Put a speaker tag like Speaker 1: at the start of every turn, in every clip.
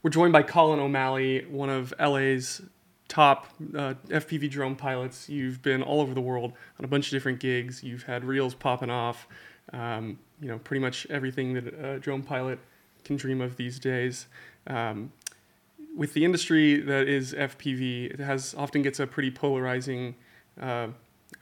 Speaker 1: We're joined by Collin O'Malley, one of LA's top uh, FPV drone pilots. You've been all over the world on a bunch of different gigs. You've had reels popping off. Um, you know, pretty much everything that a drone pilot can dream of these days. Um, with the industry that is FPV, it has often gets a pretty polarizing uh,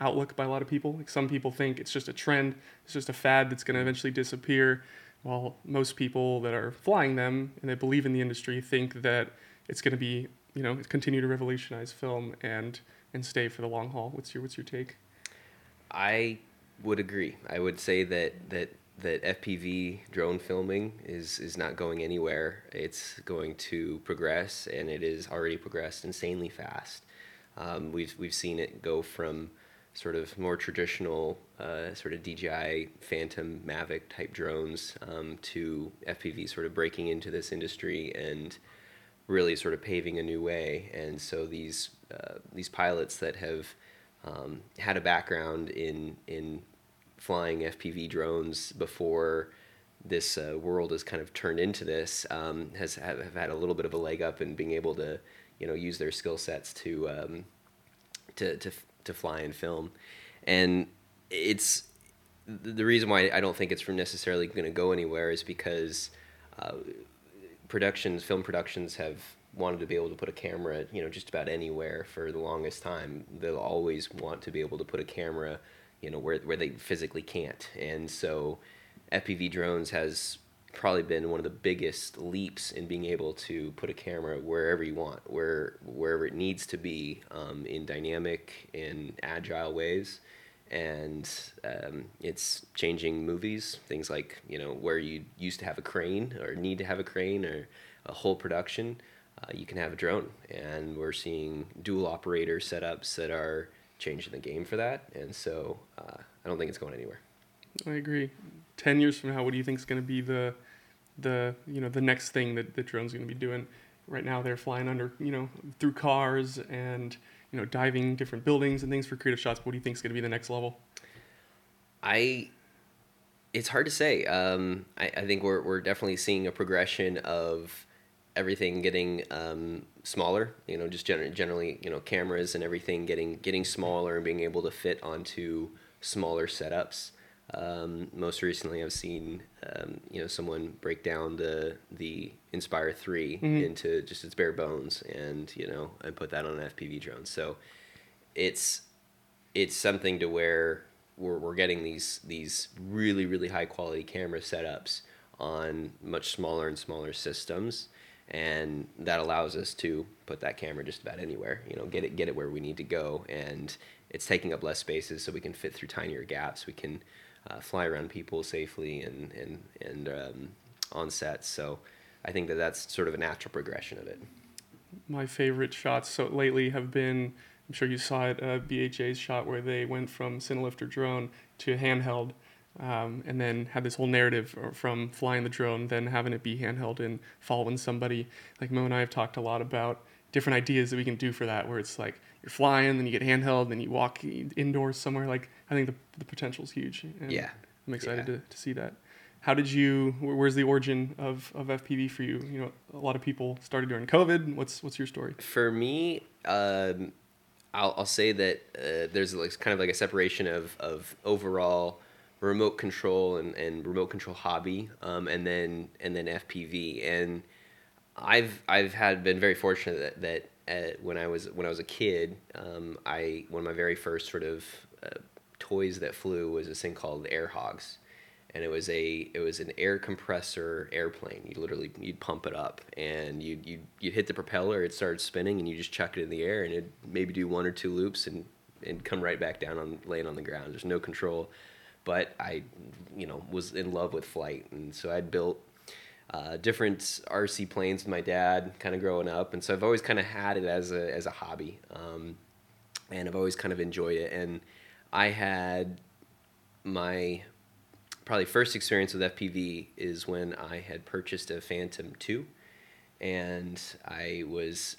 Speaker 1: outlook by a lot of people. Like some people think it's just a trend, it's just a fad that's going to eventually disappear, while most people that are flying them and they believe in the industry think that it's going to be, you know, continue to revolutionize film and and stay for the long haul. What's your what's your take?
Speaker 2: I would agree. I would say that that that FPV drone filming is is not going anywhere. It's going to progress, and it is already progressed insanely fast. Um, we've we've seen it go from sort of more traditional uh, sort of DJI Phantom Mavic type drones um, to FPV sort of breaking into this industry and really sort of paving a new way. And so these uh, these pilots that have um, had a background in in flying FPV drones before this uh, world has kind of turned into this um, has have, have, had a little bit of a leg up in being able to you know use their skill sets to um, to to to fly and film, and it's the reason why I don't think it's from necessarily going to go anywhere is because uh, productions, film productions, have wanted to be able to put a camera, you know, just about anywhere for the longest time. They'll always want to be able to put a camera, you know, where where they physically can't, and so FPV drones has probably been one of the biggest leaps in being able to put a camera wherever you want, where wherever it needs to be, um, in dynamic and agile ways, and um, it's changing movies. Things like you know where you used to have a crane or need to have a crane or a whole production, uh, you can have a drone, and we're seeing dual operator setups that are changing the game for that. And so uh, I don't think it's going anywhere.
Speaker 1: I agree. Ten years from now, what do you think is going to be the the you know the next thing that the drone's going to be doing. Right now, they're flying under you know through cars and you know diving different buildings and things for creative shots. What do you think is going to be the next level?
Speaker 2: I it's hard to say. Um, I, I think we're we're definitely seeing a progression of everything getting um, smaller. You know, just generally, generally, you know, cameras and everything getting getting smaller and being able to fit onto smaller setups. Um, most recently, I've seen um, you know someone break down the the Inspire 3 mm-hmm. into just its bare bones, and you know, and put that on an FPV drone. So it's it's something to where we're we're getting these these really really high quality camera setups on much smaller and smaller systems and that allows us to put that camera just about anywhere you know get it get it where we need to go and it's taking up less spaces so we can fit through tinier gaps we can uh, fly around people safely and and and um, on sets. So I think that that's sort of a natural progression of it.
Speaker 1: My favorite shots so lately have been. I'm sure you saw it, uh, BHA's shot where they went from Cinelifter drone to handheld, um, and then had this whole narrative from flying the drone, then having it be handheld and following somebody. Like Mo and I have talked a lot about different ideas that we can do for that, where it's like you're flying, then you get handheld, then you walk indoors somewhere. Like I think the the potential is huge.
Speaker 2: And yeah,
Speaker 1: I'm excited yeah. to, to see that. How did you? Where's the origin of, of FPV for you? You know, a lot of people started during COVID. What's what's your story?
Speaker 2: For me, um, I'll, I'll say that uh, there's like kind of like a separation of of overall remote control and, and remote control hobby, um, and then and then FPV. And I've I've had been very fortunate that, that when I was when I was a kid, um, I one of my very first sort of uh, toys that flew was this thing called Air Hogs, and it was a it was an air compressor airplane. You literally you'd pump it up and you you you'd hit the propeller, it started spinning, and you just chuck it in the air, and it maybe do one or two loops and and come right back down on laying on the ground. There's no control, but I you know was in love with flight, and so I'd built uh, different RC planes with my dad, kind of growing up, and so I've always kind of had it as a as a hobby, um, and I've always kind of enjoyed it. And I had my probably first experience with FPV is when I had purchased a Phantom two, and I was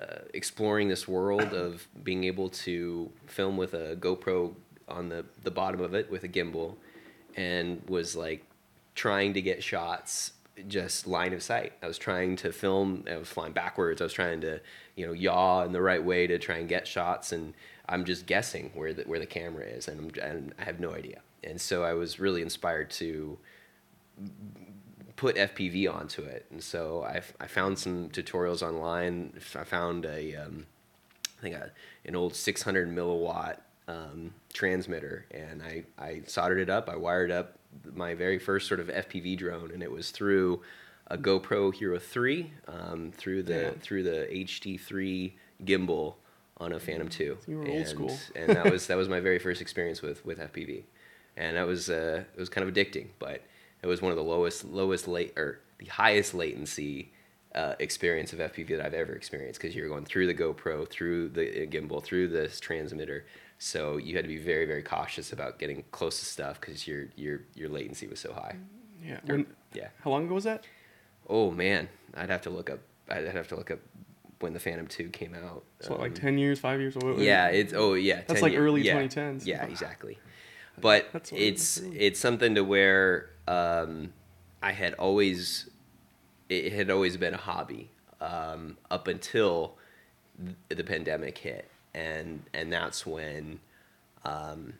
Speaker 2: uh, exploring this world of being able to film with a GoPro on the the bottom of it with a gimbal, and was like trying to get shots just line of sight. I was trying to film. I was flying backwards. I was trying to, you know, yaw in the right way to try and get shots, and I'm just guessing where the where the camera is, and, and I have no idea. And so I was really inspired to put FPV onto it. And so I, I found some tutorials online. I found a, um, I think a, an old 600 milliwatt um, transmitter, and I, I soldered it up. I wired up my very first sort of FPV drone, and it was through a GoPro Hero 3 um, through the
Speaker 1: Yeah.
Speaker 2: through the HD3 gimbal on a Phantom 2.
Speaker 1: So you were old
Speaker 2: and,
Speaker 1: school.
Speaker 2: and that was that was my very first experience with with FPV, and that was uh, it was kind of addicting, but it was one of the lowest lowest late or the highest latency uh, experience of FPV that I've ever experienced because you're going through the GoPro, through the uh, gimbal, through this transmitter. So you had to be very very cautious about getting close to stuff because your your your latency was so high.
Speaker 1: Yeah.
Speaker 2: Or-
Speaker 1: When,
Speaker 2: yeah.
Speaker 1: how long ago was that?
Speaker 2: Oh man, I'd have to look up. I'd have to look up when the Phantom Two came out.
Speaker 1: So what, like
Speaker 2: Um,
Speaker 1: ten years, five years? What,
Speaker 2: yeah, it's oh yeah.
Speaker 1: That's
Speaker 2: 10
Speaker 1: like
Speaker 2: year-
Speaker 1: early
Speaker 2: yeah,
Speaker 1: 2010s.
Speaker 2: Yeah, exactly. But it's it's something to where um, I had always it had always been a hobby um, up until th- the pandemic hit, and and that's when um,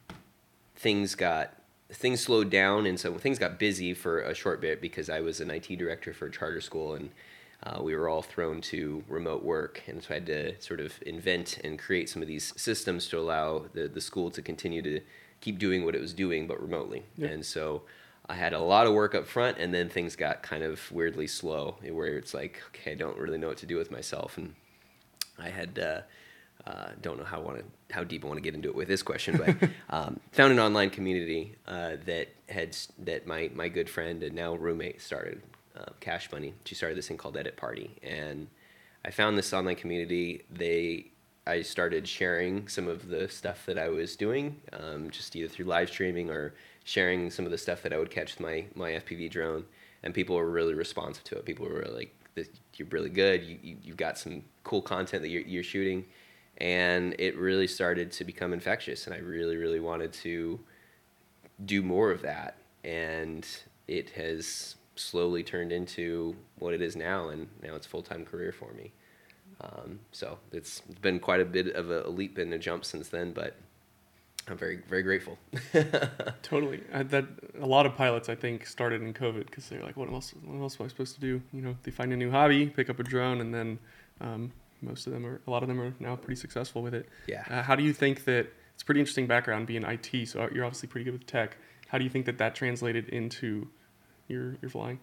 Speaker 2: things got things slowed down and so things got busy for a short bit because I was an IT director for a charter school and uh, we were all thrown to remote work. And so I had to sort of invent and create some of these systems to allow the, the school to continue to keep doing what it was doing but remotely.
Speaker 1: Yeah.
Speaker 2: and so I had a lot of work up front and then things got kind of weirdly slow where it's like okay I don't really know what to do with myself. And I had uh, uh, don't know how want to how deep I want to get into it with this question, but um, found an online community uh, that had that my my good friend and now roommate started, uh, Cash Money. She started this thing called Edit Party, and I found this online community. They I started sharing some of the stuff that I was doing, um, just either through live streaming or sharing some of the stuff that I would catch with my my FPV drone, and people were really responsive to it. People were like, "You're really good. You, you you've got some cool content that you're, you're shooting," and it really started to become infectious. And I really really wanted to do more of that, and it has slowly turned into what it is now, and now it's a full time career for me. Um, so it's been quite a bit of a leap and a jump since then, but I'm very very grateful.
Speaker 1: Totally. I, that a lot of pilots, I think, started in COVID because they're like, "What else? What else am I supposed to do?" You know, they find a new hobby, pick up a drone, and then um, most of them are, a lot of them are now pretty successful with it.
Speaker 2: yeah.
Speaker 1: Uh, how do you think that? It's a pretty interesting background being IT, so you're obviously pretty good with tech. How do you think that that translated into your your flying?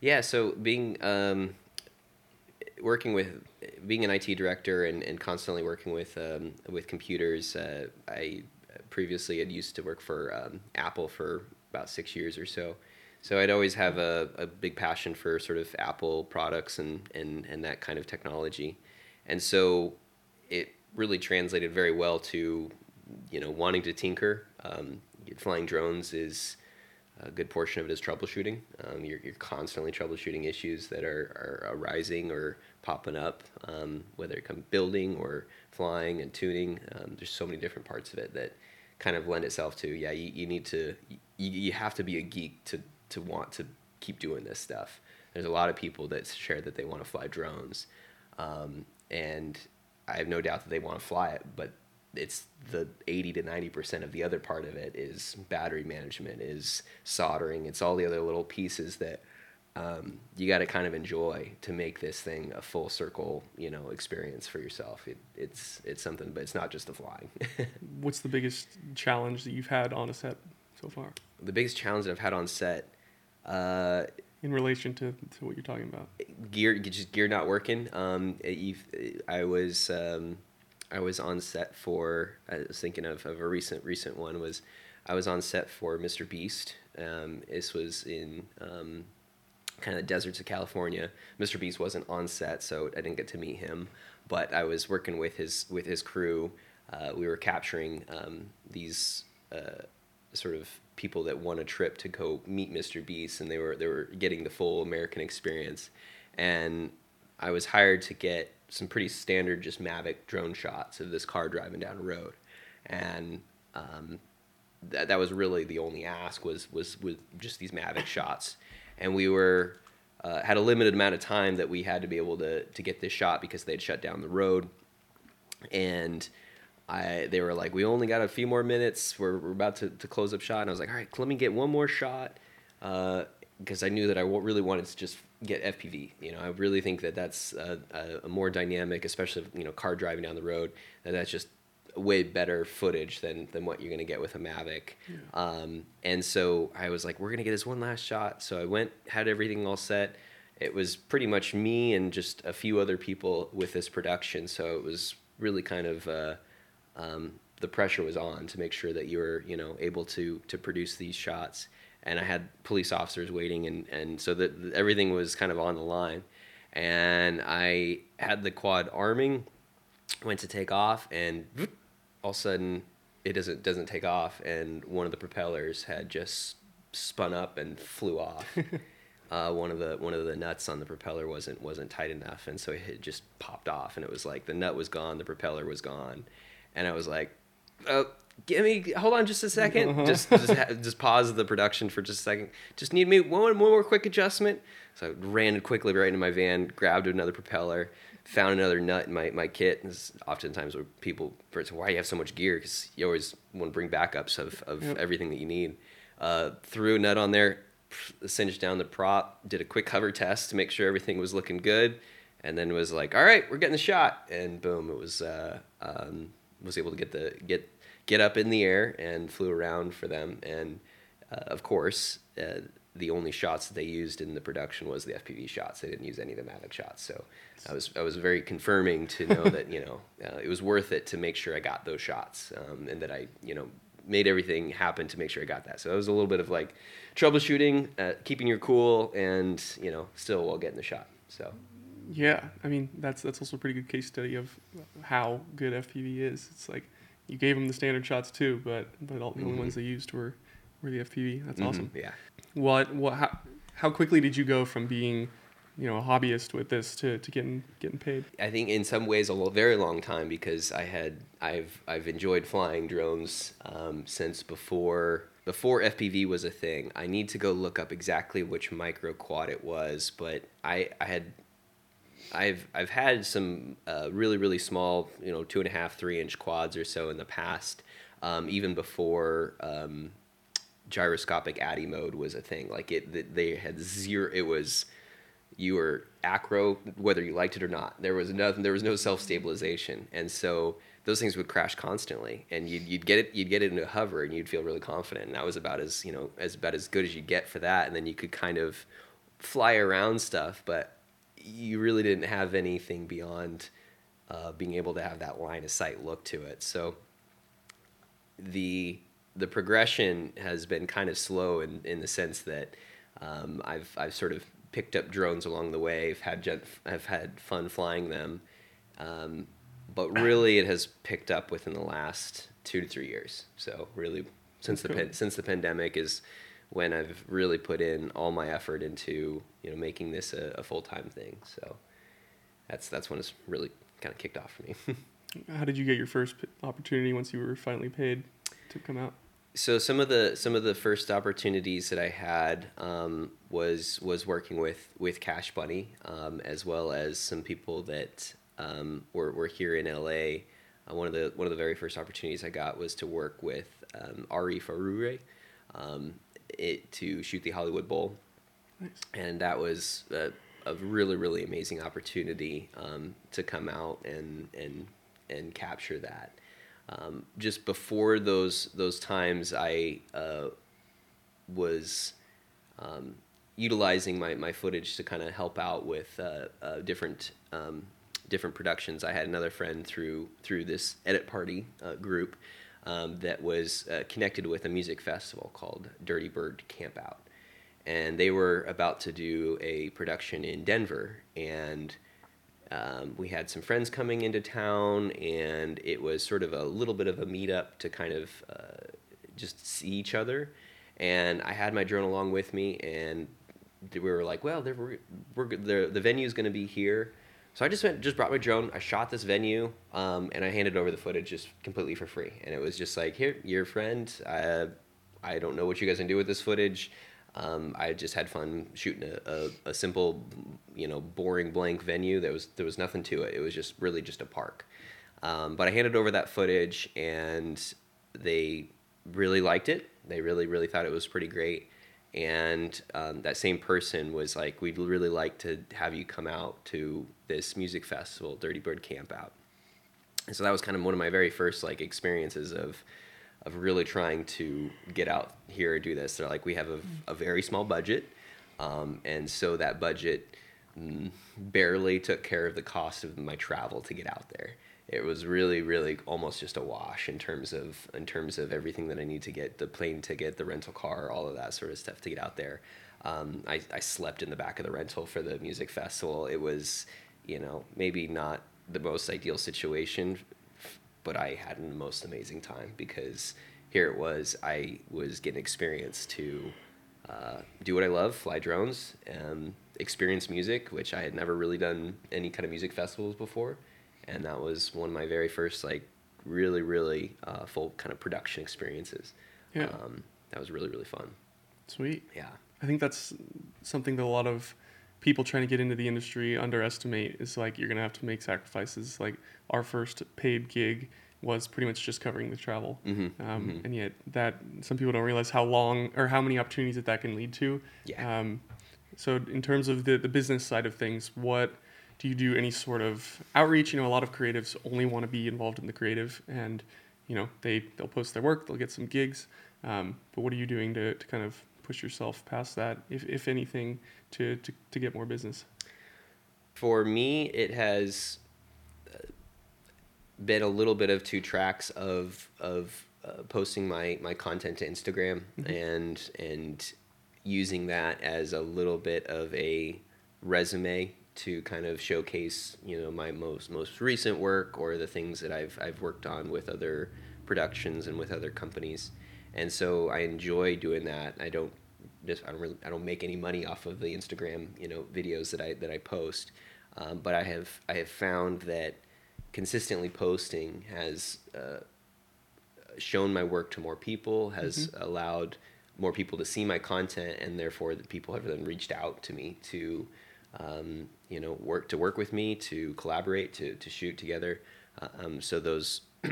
Speaker 2: Yeah, so being um, working with being an IT director and, and constantly working with um, with computers, uh, I previously had used to work for um, Apple for about six years or so. So I'd always have a, a big passion for sort of Apple products and, and, and that kind of technology. And so it really translated very well to, you know, wanting to tinker. Um, flying drones is a good portion of it is troubleshooting. Um, you're, you're constantly troubleshooting issues that are, are arising or popping up, um, whether it comes building or flying and tuning. Um, there's so many different parts of it that kind of lend itself to, yeah, you, you need to, you, you have to be a geek to, to want to keep doing this stuff. There's a lot of people that share that they want to fly drones. Um, and I have no doubt that they want to fly it, but it's the 80 to 90% of the other part of it is battery management is soldering. It's all the other little pieces that um, you got to kind of enjoy to make this thing a full circle you know experience for yourself. It, it's it's something but it's not just the flying.
Speaker 1: What's the biggest challenge that you've had on a set so far?
Speaker 2: The biggest challenge that i've had on set uh,
Speaker 1: in relation to, to what you're talking about?
Speaker 2: gear just gear not working. Um i was um i was on set for i was thinking of, of a recent recent one was i was on set for mr beast. Um this was in um kind of the deserts of california. Mr beast wasn't on set so i didn't get to meet him but i was working with his with his crew. Uh, we were capturing um, these uh, sort of people that won a trip to go meet Mr. Beast, and they were they were getting the full American experience. And I was hired to get some pretty standard just Mavic drone shots of this car driving down a road, and um, that that was really the only ask was was with just these Mavic shots, and we were uh, had a limited amount of time that we had to be able to to get this shot because they had shut down the road, and I they were like, we only got a few more minutes. We're, we're about to, to close up shot, and I was like, all right, let me get one more shot, because uh, I knew that I really wanted to just get FPV. You know, I really think that that's a, a, a more dynamic, especially you know, car driving down the road. That that's just way better footage than than what you're gonna get with a Mavic. Yeah. Um, and so I was like, we're gonna get this one last shot. So I went, had everything all set. It was pretty much me and just a few other people with this production. So it was really kind of uh, um, the pressure was on to make sure that you were you know able to to produce these shots. And I had police officers waiting, and and so that everything was kind of on the line. And I had the quad arming, went to take off, and all of a sudden it doesn't doesn't take off, and one of the propellers had just spun up and flew off. uh, one of the one of the nuts on the propeller wasn't wasn't tight enough, and so it just popped off, and it was like the nut was gone, the propeller was gone, and I was like, "Oh, give me hold on just a 2nd uh-huh. just just, just pause the production for just a second. Just need me one one more quick adjustment." So I ran quickly right into my van, grabbed another propeller, found another nut in my, my kit. And this oftentimes where people, why do you have so much gear? Because you always want to bring backups of, of yep. everything that you need. Uh, threw a nut on there, cinched down the prop, did a quick hover test to make sure everything was looking good, and then was like, all right, we're getting the shot. And boom, it was, uh, um, was able to get the, get, get up in the air and flew around for them. And uh, of course, uh, the only shots that they used in the production was the FPV shots. They didn't use any of the Mavic shots. So I was I was very confirming to know that you know uh, it was worth it to make sure I got those shots um, and that I you know made everything happen to make sure I got that. So it was a little bit of like troubleshooting, uh, keeping your cool, and you know still while getting the shot. So.
Speaker 1: Yeah, I mean that's that's also a pretty good case study of how good FPV is. It's like you gave them the standard shots too, but but all the mm-hmm. only ones they used were were the FPV. That's mm-hmm. awesome.
Speaker 2: Yeah.
Speaker 1: What what how, how quickly did you go from being you know a hobbyist with this to, to getting getting paid?
Speaker 2: I think in some ways a very long time because I had I've I've enjoyed flying drones um, since before before FPV was a thing. I need to go look up exactly which micro quad it was, but I I had I've I've had some uh, really really small you know two and a half three inch quads or so in the past, um, even before. Um, gyroscopic ATTI mode was a thing. Like it, they had zero. It was you were acro whether you liked it or not. There was nothing. There was no self stabilization, and so those things would crash constantly. And you'd, you'd get it. You'd get it into hover, and you'd feel really confident. And that was about as you know as about as good as you get for that. And then you could kind of fly around stuff, but you really didn't have anything beyond uh, being able to have that line of sight look to it. So the the progression has been kind of slow in, in the sense that um, I've I've sort of picked up drones along the way. I've had I've had fun flying them, um, but really it has picked up within the last two to three years. So really, since the since the pandemic is when I've really put in all my effort into you know making this a, a full time thing. So that's that's when it's really kind of kicked off for me.
Speaker 1: How did you get your first opportunity once you were finally paid to come out?
Speaker 2: so some of the some of the first opportunities that I had um, was was working with with Cash Bunny, um, as well as some people that um, were were here in LA. Uh, one of the one of the very first opportunities I got was to work with um, Arif Arure, um, it to shoot the Hollywood Bowl, nice. and that was a, a, really really amazing opportunity um, to come out and and and capture that. Um, just before those those times, I uh, was um, utilizing my, my footage to kind of help out with uh, uh, different um, different productions. I had another friend through through this edit party uh, group um, that was uh, connected with a music festival called Dirtybird Campout, and they were about to do a production in Denver and um, we had some friends coming into town, and it was sort of a little bit of a meetup to kind of uh, just see each other. And I had my drone along with me, and we were like, "Well, we're, we're, the the venue's going to be here." So I just went, just brought my drone. I shot this venue, um, and I handed over the footage just completely for free. And it was just like, "Here, your friend. I, I don't know what you guys can do with this footage. Um, I just had fun shooting a, a, a, simple, you know, boring blank venue. There was there was nothing to it. It was just really just a park. Um, but I handed over that footage, and they really liked it. They really really thought it was pretty great. And um, that same person was like, "We'd really like to have you come out to this music festival, Dirtybird Campout." And so that was kind of one of my very first like experiences of of really trying to get out here and do this. They're like, we have a, a very small budget, um, and so that budget mm, barely took care of the cost of my travel to get out there. It was really, really almost just a wash in terms of in terms of everything that I need to get the plane ticket, the rental car, all of that sort of stuff to get out there. Um, I, I slept in the back of the rental for the music festival. It was, you know, maybe not the most ideal situation but I had the most amazing time because here it was. I was getting experience to uh, do what I love, fly drones, and experience music, which I had never really done any kind of music festivals before, and that was one of my very first like really really uh, full kind of production experiences.
Speaker 1: Yeah,
Speaker 2: um, that was really really fun.
Speaker 1: Sweet.
Speaker 2: Yeah,
Speaker 1: I think that's something that a lot of people trying to get into the industry underestimate is like you're gonna have to make sacrifices. Like our first paid gig was pretty much just covering the travel,
Speaker 2: mm-hmm,
Speaker 1: um,
Speaker 2: mm-hmm.
Speaker 1: and yet that some people don't realize how long or how many opportunities that that can lead to.
Speaker 2: Yeah.
Speaker 1: Um, so in terms of the the business side of things, what do you do any sort of outreach? You know, a lot of creatives only want to be involved in the creative, and you know they they'll post their work, they'll get some gigs. Um, but what are you doing to, to kind of push yourself past that, if, if anything, to, to, to get more business?
Speaker 2: For me, it has uh, been a little bit of two tracks of of uh, posting my my content to Instagram mm-hmm. and and using that as a little bit of a resume to kind of showcase you know my most most recent work or the things that I've I've worked on with other productions and with other companies and so I enjoy doing that. I don't just I don't really I don't make any money off of the Instagram you know videos that I that I post, um, but I have I have found that consistently posting has uh, shown my work to more people, has mm-hmm. allowed more people to see my content, and therefore the people have then reached out to me to um, you know work to work with me to collaborate to to shoot together. Uh, um, so those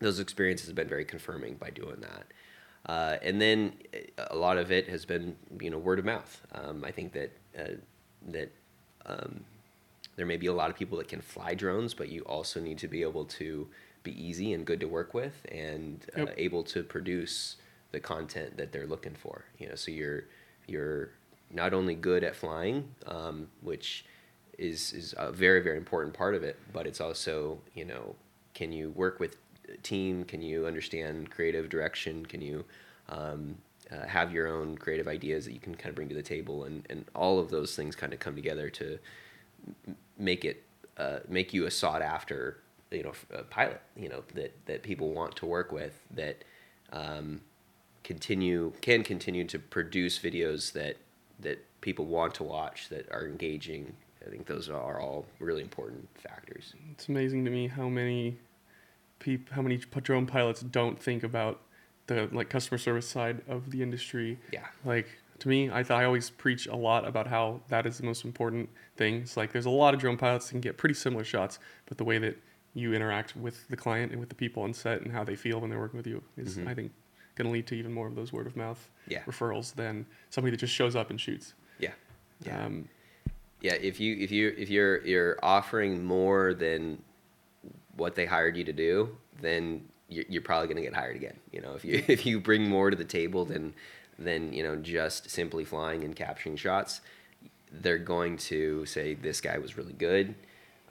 Speaker 2: those experiences have been very confirming by doing that. Uh, and then uh, a lot of it has been, you know, word of mouth. Um, I think that uh, that um, there may be a lot of people that can fly drones, but you also need to be able to be easy and good to work with, and uh, yep. able to produce the content that they're looking for. You know, so you're you're not only good at flying, um, which is is a very very important part of it, but it's also you know can you work with team? Can you understand creative direction? Can you um, uh, have your own creative ideas that you can kind of bring to the table? And, and all of those things kind of come together to make it uh, make you a sought after you know pilot. You know that that people want to work with that. Um, continue can continue to produce videos that that people want to watch that are engaging I think those are all really important factors.
Speaker 1: It's amazing to me how many people, how many drone pilots don't think about the like customer service side of the industry.
Speaker 2: Yeah.
Speaker 1: Like to me, I I always preach a lot about how that is the most important thing. It's like there's a lot of drone pilots that can get pretty similar shots, but the way that you interact with the client and with the people on set and how they feel when they're working with you is, mm-hmm. I think, going to lead to even more of those word of mouth
Speaker 2: yeah.
Speaker 1: referrals than somebody that just shows up and shoots.
Speaker 2: Yeah. Yeah. Um, yeah. If you if you if you're you're offering more than what they hired you to do, then you're, you're probably going to get hired again. You know, if you if you bring more to the table than than you know just simply flying and capturing shots, they're going to say this guy was really good.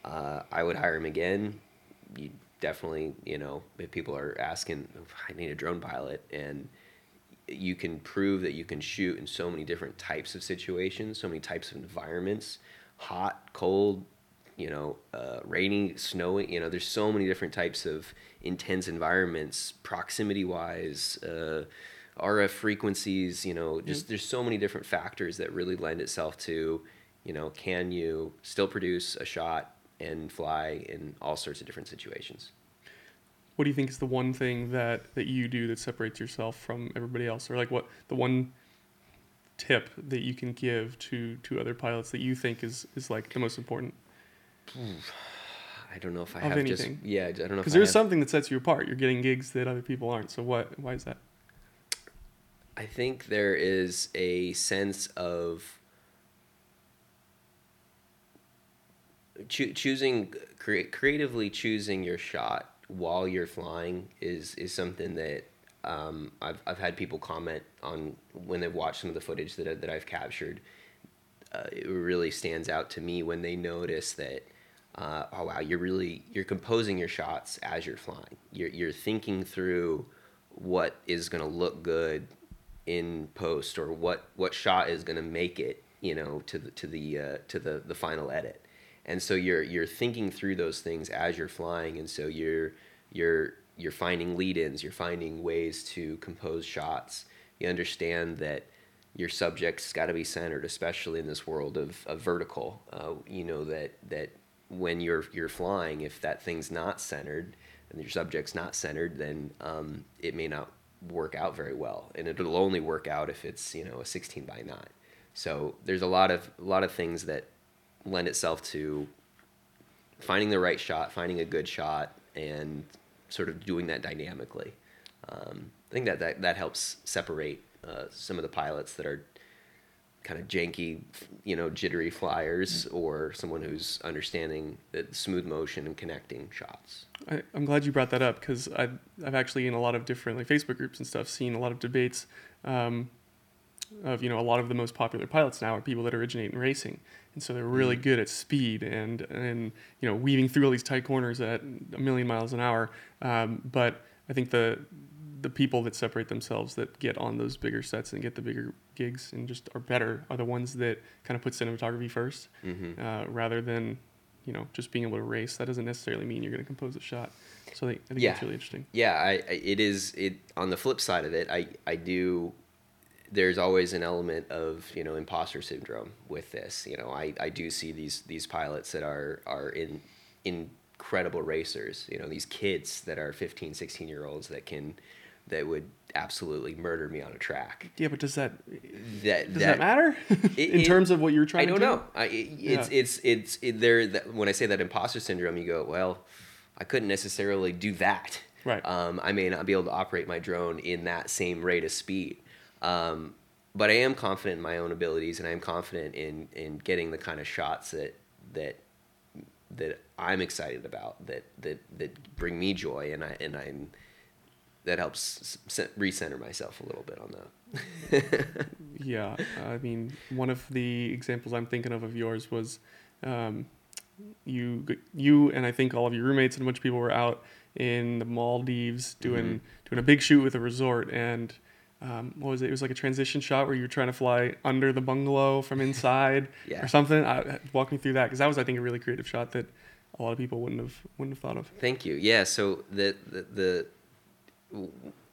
Speaker 2: Uh, I would hire him again. You definitely, you know, if people are asking, I need a drone pilot, and you can prove that you can shoot in so many different types of situations, so many types of environments, hot, cold, you know, uh, rainy, snowy. You know, there's so many different types of intense environments, proximity wise, uh, RF frequencies. You know, just mm-hmm. there's so many different factors that really lend itself to, you know, can you still produce a shot and fly in all sorts of different situations.
Speaker 1: What do you think is the one thing that, that you do that separates yourself from everybody else, or like what the one tip that you can give to to other pilots that you think is is like the most important
Speaker 2: I don't know if I
Speaker 1: Of
Speaker 2: have
Speaker 1: anything.
Speaker 2: just yeah. I don't know if
Speaker 1: because there's
Speaker 2: have-
Speaker 1: something that sets you apart you're getting gigs that other people aren't so what why is that
Speaker 2: I think there is a sense of choo- choosing crea- creatively choosing your shot while you're flying is is something that um, I've I've had people comment on when they've watched some of the footage that I, that I've captured. Uh, it really stands out to me when they notice that uh, oh wow you're really you're composing your shots as you're flying you're you're thinking through what is going to look good in post or what what shot is going to make it you know to the to the uh, to the the final edit and so you're you're thinking through those things as you're flying. And so you're you're you're finding lead-ins you're finding ways to compose shots. You understand that your subject's got to be centered especially in this world of, of vertical. Uh, you know that that when you're you're flying if that thing's not centered and your subject's not centered then um, it may not work out very well. And it'll only work out if it's you know a 16 by 9 so there's a lot of a lot of things that lend itself to finding the right shot finding a good shot and sort of doing that dynamically. Um, i think that, that that helps separate uh, some of the pilots that are kind of janky you know jittery flyers or someone who's understanding the smooth motion and connecting shots.
Speaker 1: I, I'm glad you brought that up because I've, I've actually in a lot of different like Facebook groups and stuff seen a lot of debates um, of you know a lot of the most popular pilots now are people that originate in racing and so they're really good at speed and and you know weaving through all these tight corners at a million miles an hour. Um, but I think the the people that separate themselves that get on those bigger sets and get the bigger gigs and just are better are the ones that kind of put cinematography 1st
Speaker 2: Mhm.
Speaker 1: uh, rather than you know just being able to race. That doesn't necessarily mean you're going to compose a shot. So I think, I think
Speaker 2: Yeah.
Speaker 1: that's really interesting.
Speaker 2: Yeah I, I it is it on the flip side of it i i do there's always an element of you know imposter syndrome with this you know i i do see these these pilots that are are in incredible racers you know these kids that are 15 16 year olds that can that would absolutely murder me on a track
Speaker 1: yeah but does that
Speaker 2: that
Speaker 1: does that, matter
Speaker 2: It-
Speaker 1: in
Speaker 2: it-
Speaker 1: terms of what you're trying
Speaker 2: I
Speaker 1: to
Speaker 2: don't
Speaker 1: do
Speaker 2: know. I, it- it's,
Speaker 1: Yeah.
Speaker 2: it's it's it, there. That, when I say that imposter syndrome, you go, well, I couldn't necessarily do that.
Speaker 1: Right.
Speaker 2: Um, I may not be able to operate my drone in that same rate of speed. Um, but I am confident in my own abilities, and I am confident in in getting the kind of shots that that that I'm excited about, that that that bring me joy, and I and I'm that helps recenter myself a little bit on that.
Speaker 1: Yeah, I mean, one of the examples I'm thinking of of yours was um, you, you, and I think all of your roommates and a bunch of people were out in the Maldives doing doing a big shoot with a resort, and um, what was it? It was like a transition shot where you were trying to fly under the bungalow from inside
Speaker 2: Yeah.
Speaker 1: or something. I, walk me through that because that was, I think, a really creative shot that a lot of people wouldn't have wouldn't have thought of.
Speaker 2: Thank you. Yeah. So the the, the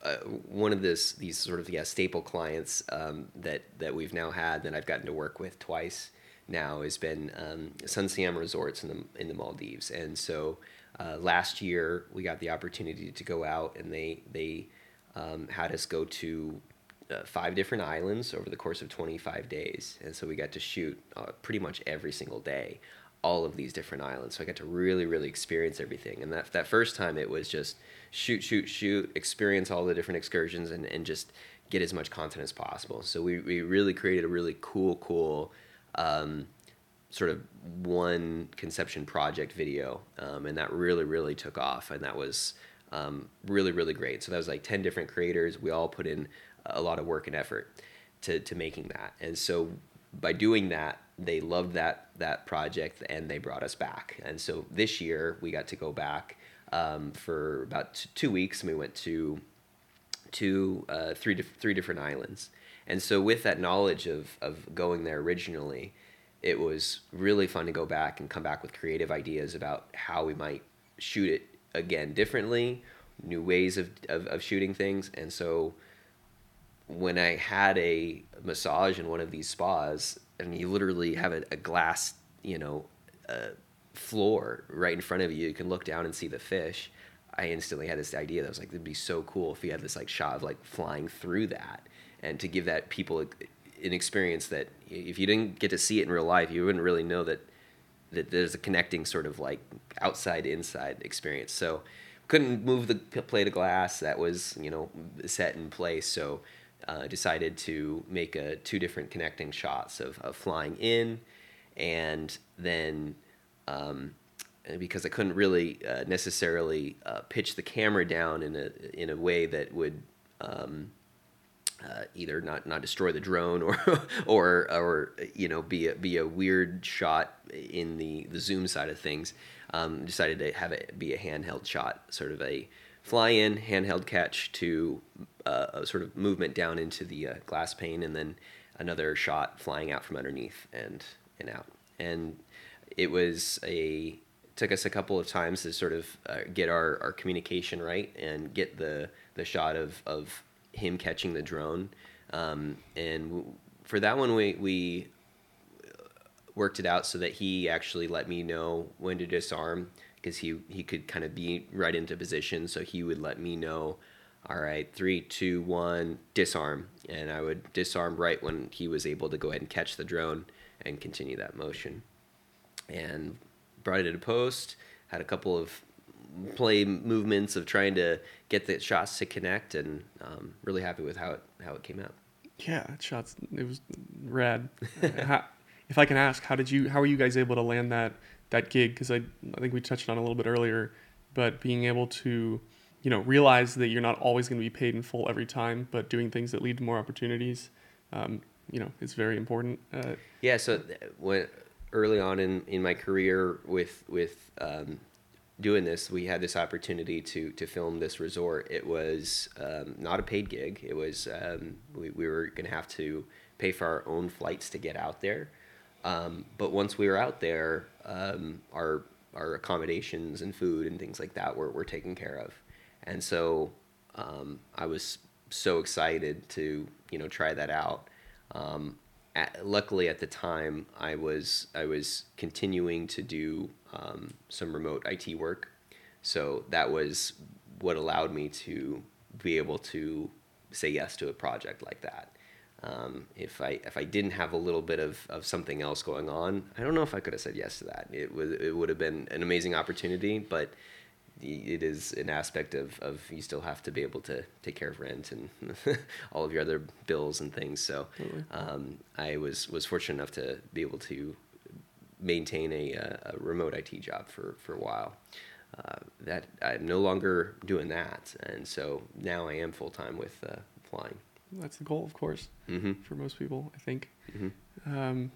Speaker 2: uh, one of this these sort of yeah staple clients um, that that we've now had that I've gotten to work with twice now has been um, Sun Siyam Resorts in the in the Maldives, and so uh, last year we got the opportunity to go out and they they um, had us go to uh, five different islands over the course of 25 days. And so we got to shoot uh, pretty much every single day, all of these different islands. So I got to really, really experience everything. And that, that first time it was just shoot, shoot, shoot, experience all the different excursions and, and just get as much content as possible. So we, we really created a really cool, cool um, sort of one conception project video. Um, and that really, really took off. And that was um, really, really great. So that was like 10 different creators. We all put in a lot of work and effort to, to making that. And so by doing that, they loved that, that project and they brought us back. And so this year we got to go back um, for about t- two weeks and we went to to uh, three, three different islands. And so with that knowledge of, of going there originally, it was really fun to go back and come back with creative ideas about how we might shoot it again differently, new ways of, of, of shooting things. And so when I had a massage in one of these spas, and you literally have a, a glass, you know, uh, floor right in front of you, you can look down and see the fish. I instantly had this idea that was like, it'd be so cool if you had this like shot of like flying through that, and to give that people an experience that if you didn't get to see it in real life, you wouldn't really know that that there's a connecting sort of like outside inside experience. So couldn't move the plate of glass that was you know set in place. So uh, decided to make a two different connecting shots of, of flying in, and then um, because I couldn't really uh, necessarily uh, pitch the camera down in a in a way that would um, uh, either not, not destroy the drone or or or you know be a, be a weird shot in the, the zoom side of things. Um, decided to have it be a handheld shot, sort of a fly in handheld catch to uh, a sort of movement down into the uh, glass pane, and then another shot flying out from underneath and and out. And it was a took us a couple of times to sort of uh, get our, our communication right and get the the shot of of him catching the drone. Um, and w- for that one, we, we worked it out so that he actually let me know when to disarm because he, he could kind of be right into position. So he would let me know, all right, three, two, one, disarm. And I would disarm right when he was able to go ahead and catch the drone and continue that motion. And brought it to post, had a couple of play movements of trying to get the shots to connect, and um, really happy with how it how it came out.
Speaker 1: Yeah, shots. It was rad. how, if I can ask, how did you? How were you guys able to land that that gig? Because I I think we touched on a little bit earlier, but being able to you know realize that you're not always going to be paid in full every time, but doing things that lead to more opportunities. Um, you know, is very important. Uh,
Speaker 2: yeah. So when early on in, in my career with with um, doing this, we had this opportunity to to film this resort. It was um, not a paid gig. It was um, we, we were going to have to pay for our own flights to get out there. Um, but once we were out there, um, our our accommodations and food and things like that were, were taken care of. And so um, I was so excited to you know try that out. Um, at, luckily at the time I was I was continuing to do um, some remote IT work, so that was what allowed me to be able to say yes to a project like that. Um, if I if I didn't have a little bit of, of something else going on, I don't know if I could have said yes to that. It was it would have been an amazing opportunity, but it is an aspect of, of you still have to be able to take care of rent and all of your other bills and things. So um, I was was fortunate enough to be able to maintain a, a remote IT job for, for a while. Uh, that I'm no longer doing that, and so now I am full time with uh, flying.
Speaker 1: That's the goal, of course,
Speaker 2: mm-hmm.
Speaker 1: for most people. I think.
Speaker 2: Mm-hmm.
Speaker 1: Um,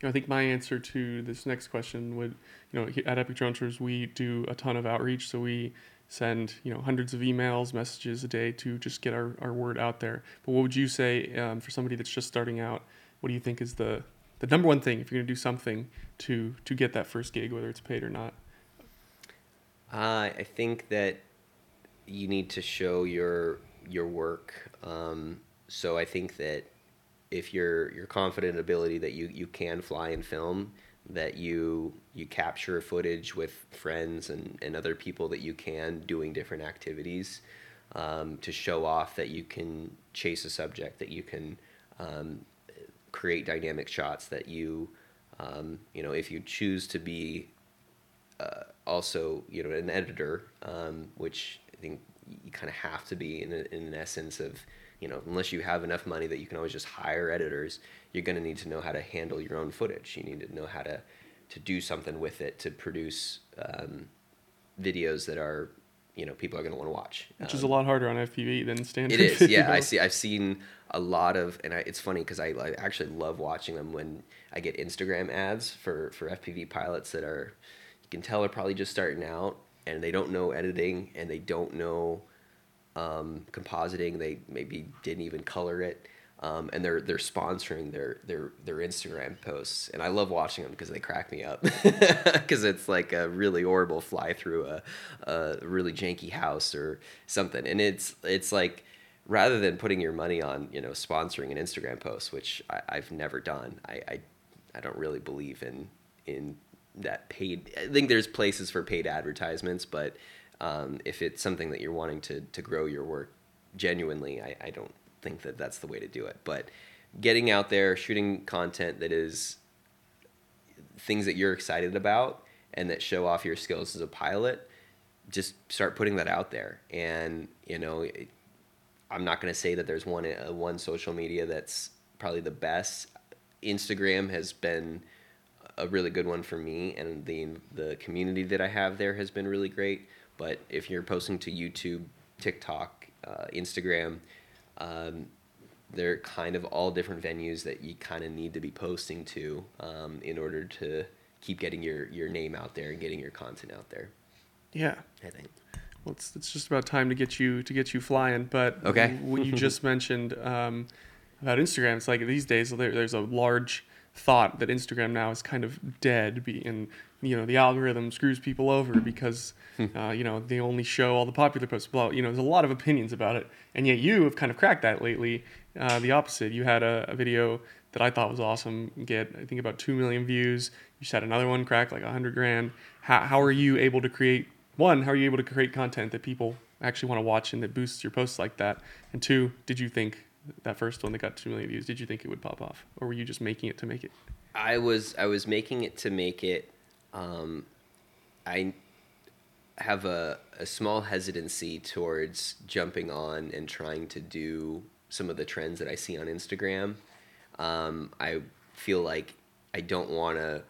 Speaker 1: you know, I think my answer to this next question would, you know, at Epic Tours we do a ton of outreach, so we send you know hundreds of emails, messages a day to just get our, our word out there. But what would you say um, for somebody that's just starting out? What do you think is the the number one thing if you're going to do something to to get that first gig, whether it's paid or not?
Speaker 2: Uh, I think that you need to show your your work. Um, so I think that if you're you're confident ability that you, you can fly and film, that you you capture footage with friends and, and other people that you can doing different activities um, to show off that you can chase a subject, that you can um, create dynamic shots, that you um, you know if you choose to be uh, also you know an editor, um, which I think you kind of have to be in, in an essence of you know, unless you have enough money that you can always just hire editors, you're going to need to know how to handle your own footage. You need to know how to to do something with it to produce um, videos that are you know people are going to want to watch.
Speaker 1: Which
Speaker 2: um,
Speaker 1: is a lot harder on FPV than standard.
Speaker 2: It is,
Speaker 1: video.
Speaker 2: yeah. I see. I've seen a lot of, and I, it's funny because I, I actually love watching them when I get Instagram ads for for FPV pilots that are, you can tell are probably just starting out and they don't know editing and they don't know um, compositing. They maybe didn't even color it, um, and they're they're sponsoring their their their Instagram posts. And I love watching them because they crack me up because it's like a really horrible fly through a, a really janky house or something. And it's it's like rather than putting your money on you know sponsoring an Instagram post, which I, I've never done. I, I I don't really believe in in that paid. I think there's places for paid advertisements, but um, if it's something that you're wanting to to grow your work genuinely, I, I don't think that that's the way to do it. But getting out there, shooting content that is things that you're excited about and that show off your skills as a pilot. Just start putting that out there, and you know, it, I'm not going to say that there's one uh, one social media that's probably the best. Instagram has been a really good one for me, and the the community that I have there has been really great. But if you're posting to YouTube, TikTok, uh, Instagram, um, they're kind of all different venues that you kind of need to be posting to um, in order to keep getting your your name out there and getting your content out there.
Speaker 1: Yeah,
Speaker 2: I think.
Speaker 1: Well, it's, it's just about time to get you to get you flying. But
Speaker 2: Okay.
Speaker 1: what you just mentioned um, about Instagram, it's like these days there, there's a large thought that Instagram now is kind of dead, be, and you know the algorithm screws people over because uh, you know they only show all the popular posts. Blah, you know, there's a lot of opinions about it, and yet you have kind of cracked that lately. Uh, the opposite. You had a, a video that I thought was awesome. Get I think about two million views. You just had another one crack like a hundred grand. How, how are you able to create one? How are you able to create content that people actually want to watch and that boosts your posts like that? And two, did you think that first one that got two million views? Did you think it would pop off, or were you just making it to make it?
Speaker 2: I was I was making it to make it. Um, I have a, a small hesitancy towards jumping on and trying to do some of the trends that I see on Instagram. Um, I feel like I don't want to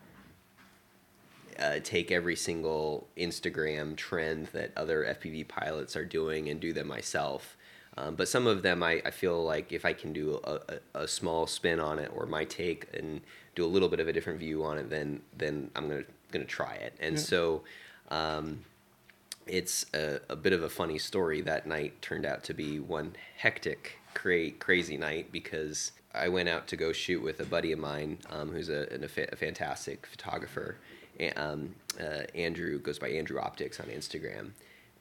Speaker 2: uh, take every single Instagram trend that other FPV pilots are doing and do them myself. Um, but some of them, I, I feel like if I can do a, a, a small spin on it or my take and do a little bit of a different view on it, then then I'm gonna gonna try it. And
Speaker 1: Yeah.
Speaker 2: so, um, it's a, a bit of a funny story. That night turned out to be one hectic, cra- crazy night because I went out to go shoot with a buddy of mine um, who's a, an- a, fa- a fantastic photographer. Um, uh, Andrew goes by Andrew Optics on Instagram,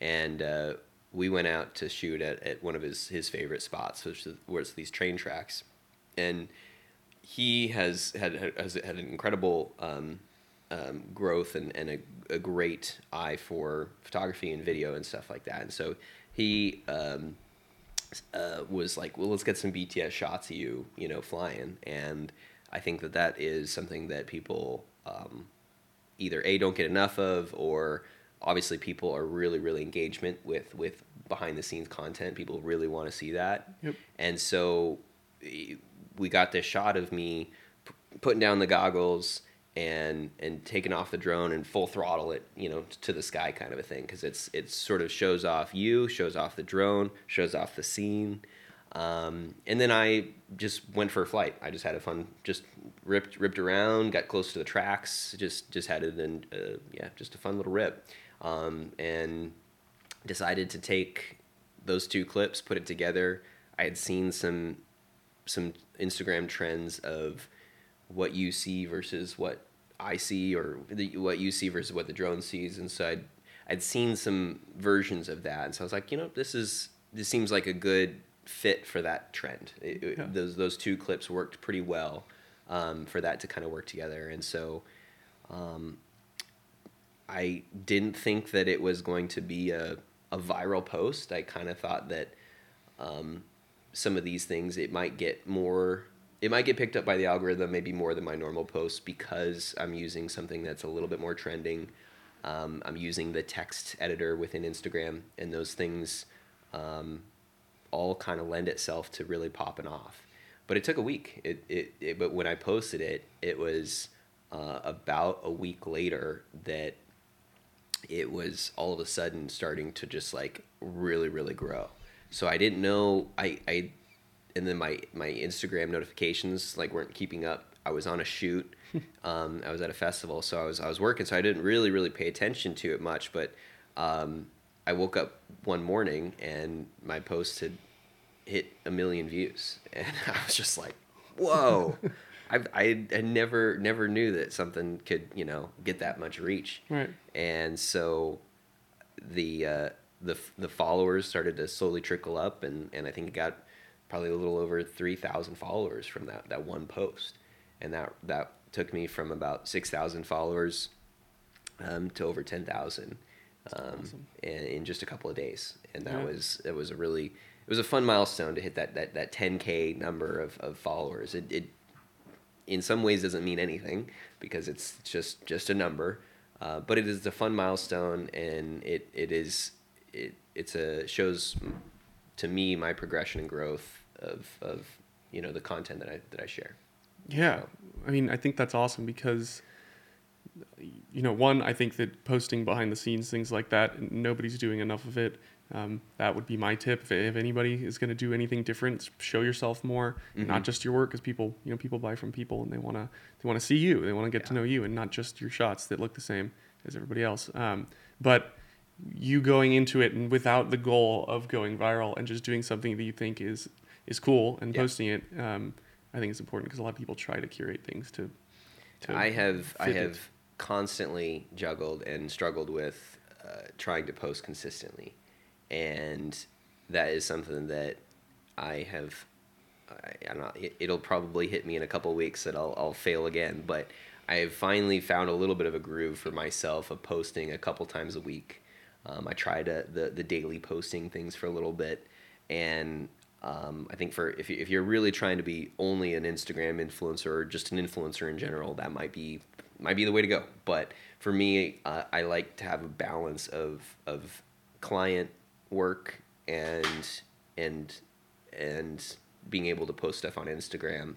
Speaker 2: and uh, we went out to shoot at, at one of his, his favorite spots, which is, where it's these train tracks, and he has had has had an incredible um, um, growth and, and a, a great eye for photography and video and stuff like that. And so he um, uh, was like, "Well, let's get some BTS shots of you, you know, flying." And I think that that is something that people um, either a don't get enough of, or obviously people are really really engagement with with behind the scenes content. People really want to see that.
Speaker 1: Yep.
Speaker 2: And so we got this shot of me p- putting down the goggles and and taking off the drone and full throttle it, you know, to the sky kind of a thing because it's it sort of shows off you, shows off the drone, shows off the scene. Um, and then I just went for a flight. I just had a fun, just ripped ripped around, got close to the tracks, just just had it and uh, yeah, just a fun little rip, um, and decided to take those two clips, put it together. I had seen some some Instagram trends of what you see versus what I see, or the, what you see versus what the drone sees, and so I'd I'd seen some versions of that, and so I was like, you know, this is this seems like a good fit for that trend. It, it-
Speaker 1: Yeah.
Speaker 2: Those those two clips worked pretty well um, for that to kind of work together, and so. Um, I didn't think that it was going to be a, a viral post. I kind of thought that um, some of these things it might get more it might get picked up by the algorithm maybe more than my normal posts because I'm using something that's a little bit more trending. Um, I'm using the text editor within Instagram, and those things um, all kind of lend itself to really popping off. But it took a week. It, it, it but when I posted it, it was uh, about a week later that it was all of a sudden starting to just like really really grow. So i didn't know i i and then my my instagram notifications like weren't keeping up. I was on a shoot. Um, i was at a festival so i was i was working so i didn't really really pay attention to it much but um, i woke up one morning and my post had hit a million views. And i was just like whoa I, I I never never knew that something could you know get that much reach
Speaker 1: Right.
Speaker 2: and so the uh, the the followers started to slowly trickle up, and, and I think it got probably a little over three thousand followers from that, that one post, and that that took me from about six thousand followers um, to over ten thousand um,
Speaker 1: awesome.
Speaker 2: in, in just a couple of days, and that
Speaker 1: Yeah.
Speaker 2: was it was a really it was a fun milestone to hit that that, that 10k number of, of followers. It, it in some ways doesn't mean anything because it's just just a number, uh, but it is a fun milestone and it it is it it's a shows to me my progression and growth of of you know the content that I that I share.
Speaker 1: Yeah, I mean, I think that's awesome because, you know, one, I think that posting behind the scenes things like that, nobody's doing enough of it. Um, that would be my tip. If, if anybody is going to do anything different, show yourself more,
Speaker 2: Mhm.
Speaker 1: not just your work, because people, you know, people buy from people and they want to, they want to see you, they want to get to know you, and not just your shots that look the same as everybody else. Um, but you going into it and without the goal of going viral and just doing something that you think is is cool and
Speaker 2: Yeah.
Speaker 1: posting it, um, I think it's important because a lot of people try to curate things to. to
Speaker 2: I have I
Speaker 1: it.
Speaker 2: have constantly juggled and struggled with uh, trying to post consistently, and that is something that I have. I, don't know. It, it'll probably hit me in a couple weeks that I'll I'll fail again, but I have finally found a little bit of a groove for myself of posting a couple times a week. Um, I tried the the daily posting things for a little bit, and um, I think for if you, if you're really trying to be only an Instagram influencer or just an influencer in general, that might be might be the way to go. But for me, uh, I like to have a balance of of client work and and and being able to post stuff on Instagram.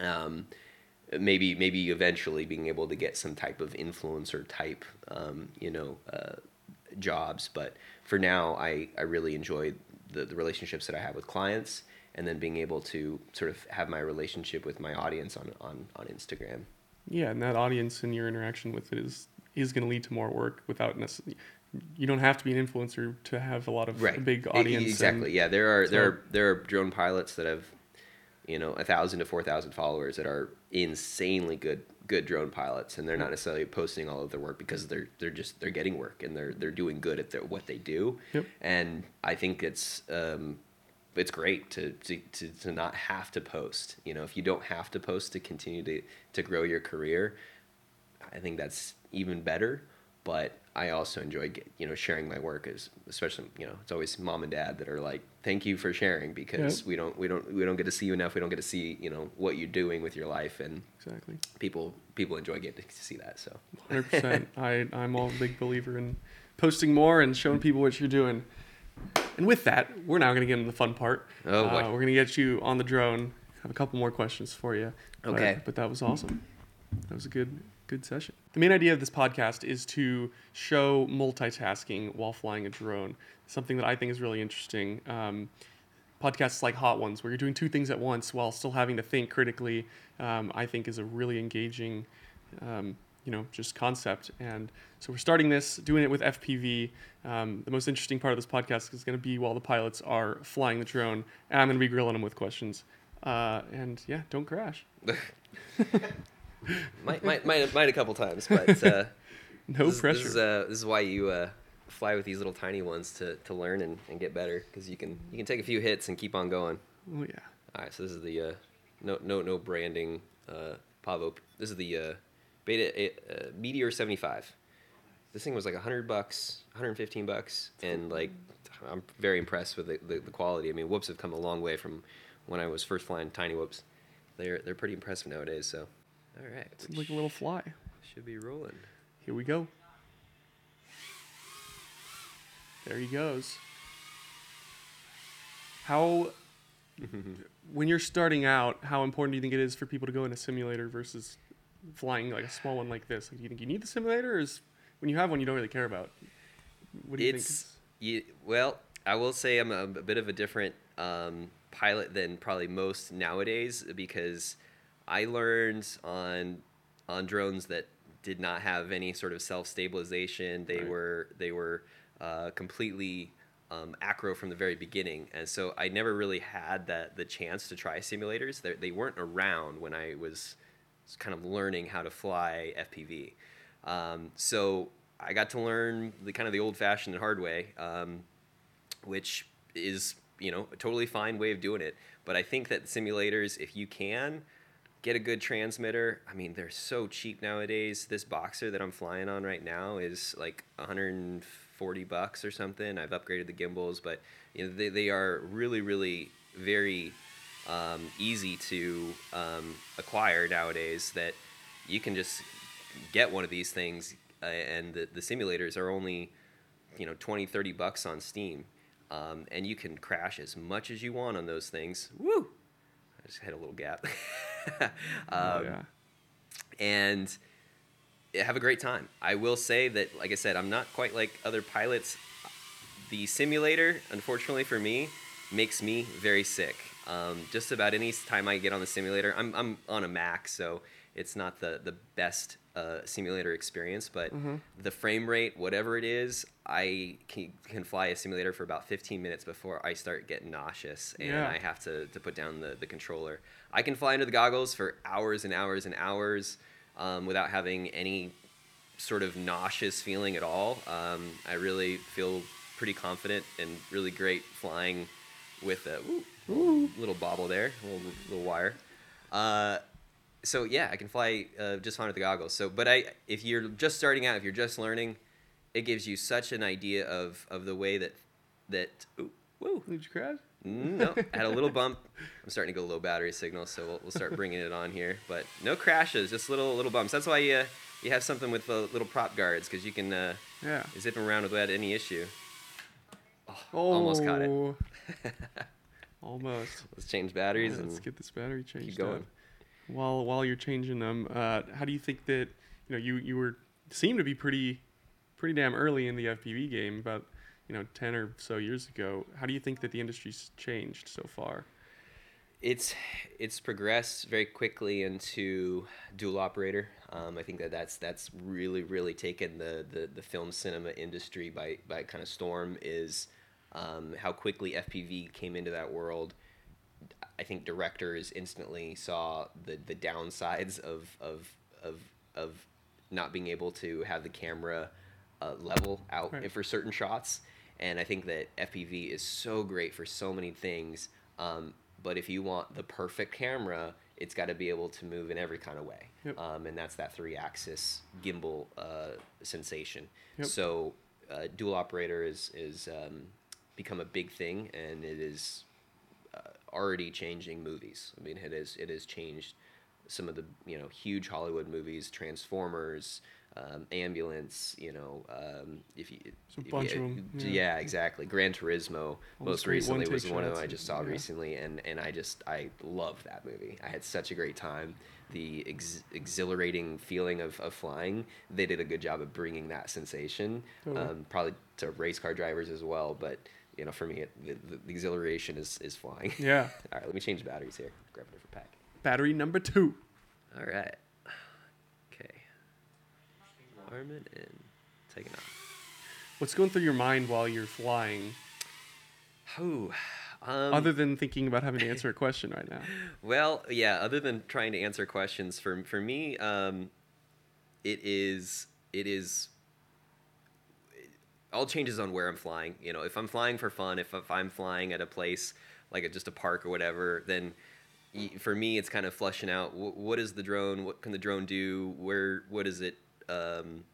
Speaker 2: Um, maybe maybe eventually being able to get some type of influencer type um, you know uh, jobs but for now I, I really enjoy the, the relationships that I have with clients and then being able to sort of have my relationship with my audience on, on, on Instagram.
Speaker 1: Yeah, and that audience and your interaction with it is is going to lead to more work without necessarily. You don't have to be an influencer to have a lot of a big audience.
Speaker 2: Exactly. yeah, there are there are there are drone pilots that have, you know, a thousand to four thousand followers that are insanely good good drone pilots, and they're not necessarily posting all of their work because they're they're just they're getting work and they're they're doing good at their, what they do.
Speaker 1: Yep.
Speaker 2: And I think it's um, it's great to, to, to, to not have to post. You know, if you don't have to post to continue to, to grow your career, I think that's even better. But I also enjoy, you know, sharing my work as, especially, you know, it's always mom and dad that are like, thank you for sharing because
Speaker 1: Yep.
Speaker 2: we don't, we don't, we don't get to see you enough. We don't get to see, you know, what you're doing with your life and
Speaker 1: Exactly.
Speaker 2: people, people enjoy getting to see that. So,
Speaker 1: Hundred percent. I I'm all a big believer in posting more and showing people what you're doing. And with that, we're now going to get into the fun part.
Speaker 2: Oh, boy.
Speaker 1: Uh, we're going to get you on the drone. Have a couple more questions for you. But-
Speaker 2: Okay.
Speaker 1: But, that was awesome. That was a good good session. The main idea of this podcast is to show multitasking while flying a drone. Something that I think is really interesting. Um, podcasts like Hot Ones, where you're doing two things at once while still having to think critically, um, I think is a really engaging, um, you know, just concept. And so we're starting this, doing it with FPV. Um, the most interesting part of this podcast is going to be while the pilots are flying the drone, and I'm going to be grilling them with questions. Uh, and yeah, don't crash.
Speaker 2: might, might, might, might a couple times, but, uh,
Speaker 1: No
Speaker 2: this,
Speaker 1: pressure.
Speaker 2: This is, uh, this is why you uh, fly with these little tiny ones to, to learn and, and get better because you can you can take a few hits and keep on going.
Speaker 1: oh yeah.
Speaker 2: All right, so this is the uh, no no no branding uh, Pavo. This is the uh, Beta uh, Meteor seventy five. This thing was like hundred bucks, hundred fifteen bucks, and like I'm very impressed with the, the, the quality. I mean, whoops have come a long way from when I was first flying tiny whoops. They're they're pretty impressive nowadays. So, all right,
Speaker 1: Seems like a little fly.
Speaker 2: should be rolling.
Speaker 1: Here we go. There he goes. How, when you're starting out, how important do you think it is for people to go in a simulator versus flying like a small one like this? Like, do you think you need the simulator, or is when you have one you don't really care about? What do you
Speaker 2: it's
Speaker 1: think?
Speaker 2: you, well i will say i'm a, a bit of a different um, pilot than probably most nowadays because i learned on on drones that did not have any sort of self-stabilization they
Speaker 1: Right.
Speaker 2: were they were uh, completely um, acro from the very beginning and so i never really had that the chance to try simulators they, they weren't around when i was kind of learning how to fly fpv um, so I got to learn the kind of the old-fashioned and hard way, um, which is you know a totally fine way of doing it. But I think that simulators, if you can, get a good transmitter. I mean, they're so cheap nowadays. This boxer that I'm flying on right now is like 140 bucks or something. I've upgraded the gimbals, but you know they, they are really really very um, easy to um, acquire nowadays. That you can just get one of these things, uh, and the, the simulators are only you know 20 30 bucks on steam um, and you can crash as much as you want on those things woo i just hit a little gap um,
Speaker 1: oh, yeah.
Speaker 2: and have a great time i will say that like i said i'm not quite like other pilots the simulator unfortunately for me makes me very sick um, just about any time i get on the simulator i'm, I'm on a mac so it's not the, the best uh, simulator experience, but
Speaker 1: Mm-hmm.
Speaker 2: the frame rate, whatever it is, I can, can fly a simulator for about 15 minutes before I start getting nauseous and
Speaker 1: Yeah.
Speaker 2: I have to, to put down the, the controller. I can fly under the goggles for hours and hours and hours um, without having any sort of nauseous feeling at all. Um, I really feel pretty confident and really great flying with a ooh, little bobble there, little, little wire. Uh, so yeah, I can fly uh, just fine with the goggles. So, but I, if you're just starting out, if you're just learning, it gives you such an idea of, of the way that that. Ooh, woo,
Speaker 1: Did you crash?
Speaker 2: no, had a little bump. I'm starting to go low battery signal, so we'll, we'll start bringing it on here. But no crashes, just little little bumps. That's why you you have something with uh, little prop guards because you can uh,
Speaker 1: Yeah.
Speaker 2: zip around without any issue. Oh,
Speaker 1: Oh,
Speaker 2: almost caught it.
Speaker 1: almost.
Speaker 2: Let's change batteries
Speaker 1: Let's
Speaker 2: and
Speaker 1: get this battery changed.
Speaker 2: going.
Speaker 1: up. While while you're changing them, uh, how do you think that you know you you were seem to be pretty pretty damn early in the FPV game about you know ten or so years ago. How do you think that the industry's changed so far?
Speaker 2: it's it's progressed very quickly into dual operator. Um, I think that that's that's really really taken the, the, the film cinema industry by by kind of storm. Is um, how quickly FPV came into that world. I think directors instantly saw the, the downsides of, of of of not being able to have the camera uh, level out
Speaker 1: Right.
Speaker 2: for certain shots. And I think that FPV is so great for so many things. Um, but if you want the perfect camera, it's got to be able to move in every kind of way.
Speaker 1: Yep.
Speaker 2: Um, and that's that three axis gimbal uh, sensation.
Speaker 1: Yep.
Speaker 2: So uh, dual operator is, is um, become a big thing and it is uh, already changing movies. I mean, it is it has changed some of the you know huge Hollywood movies, Transformers, um, Ambulance. You know, um, if you if you-
Speaker 1: 'em,
Speaker 2: yeah.
Speaker 1: yeah.
Speaker 2: exactly. Gran Turismo most recently
Speaker 1: one-take
Speaker 2: was one of them I just saw
Speaker 1: yeah.
Speaker 2: recently, and and I just I love that movie. I had such a great time. The ex- exhilarating feeling of, of flying, they did a good job of bringing that sensation.
Speaker 1: Totally.
Speaker 2: Um, probably to race car drivers as well, but you know, for me, it, the, the, the exhilaration is, is flying.
Speaker 1: Yeah.
Speaker 2: All right, let me change the batteries here. Grab a different pack.
Speaker 1: Battery number two.
Speaker 2: All right. Okay. Arming and taking off.
Speaker 1: What's going through your mind while you're flying,
Speaker 2: Oh, um,
Speaker 1: other than thinking about having to answer a question right now?
Speaker 2: Well, yeah. Other than trying to answer questions, for for me, um, it is it is all changes on where I'm flying. You know, if I'm flying for fun, if, if I'm flying at a place like a, just a park or whatever, then for me it's kind of flushing out wh- what is the drone, what can the drone do, where what is it, um,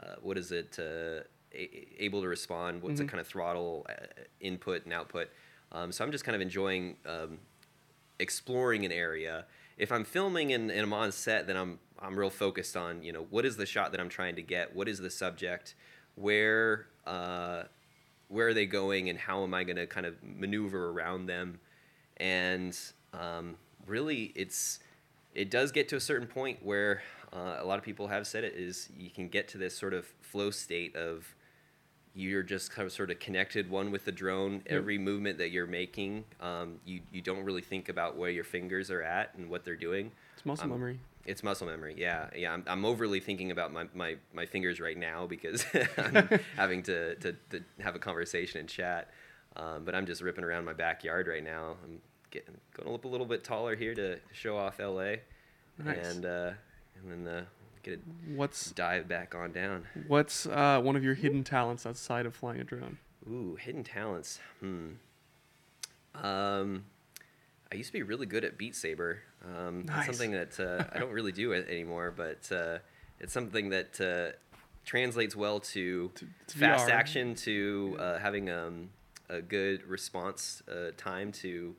Speaker 2: uh, what is it uh, a- able to respond, what's
Speaker 1: Mhm.
Speaker 2: the kind of throttle uh, input and output. Um, so I'm just kind of enjoying um, exploring an area. If I'm filming and, and I'm on set, then I'm I'm real focused on you know what is the shot that I'm trying to get, what is the subject, where uh, where are they going, and how am I going to kind of maneuver around them, and um, really it's it does get to a certain point where uh, a lot of people have said it is you can get to this sort of flow state of you're just kind of sort of connected one with the drone every movement that you're making. Um, you, you don't really think about where your fingers are at and what they're doing.
Speaker 1: It's muscle
Speaker 2: Um,
Speaker 1: memory.
Speaker 2: it's muscle memory yeah. Yeah i'm, I'm overly thinking about my, my, my fingers right now because i'm having to, to, to have a conversation and chat. Um, but i'm just ripping around my backyard right now. I'm getting going up a little bit taller here to show off la
Speaker 1: Nice.
Speaker 2: and uh, and then uh, get a
Speaker 1: What's
Speaker 2: dive back on down
Speaker 1: what's uh, one of your hidden talents outside of flying a drone?
Speaker 2: Ooh, hidden talents. Hmm. Um, I used to be really good at Beat Saber. Um,
Speaker 1: Nice.
Speaker 2: It's something that uh, I don't really do it anymore, but uh, it's something that uh, translates well to,
Speaker 1: To- to
Speaker 2: fast
Speaker 1: VR.
Speaker 2: action, to uh, having um, a good response uh, time to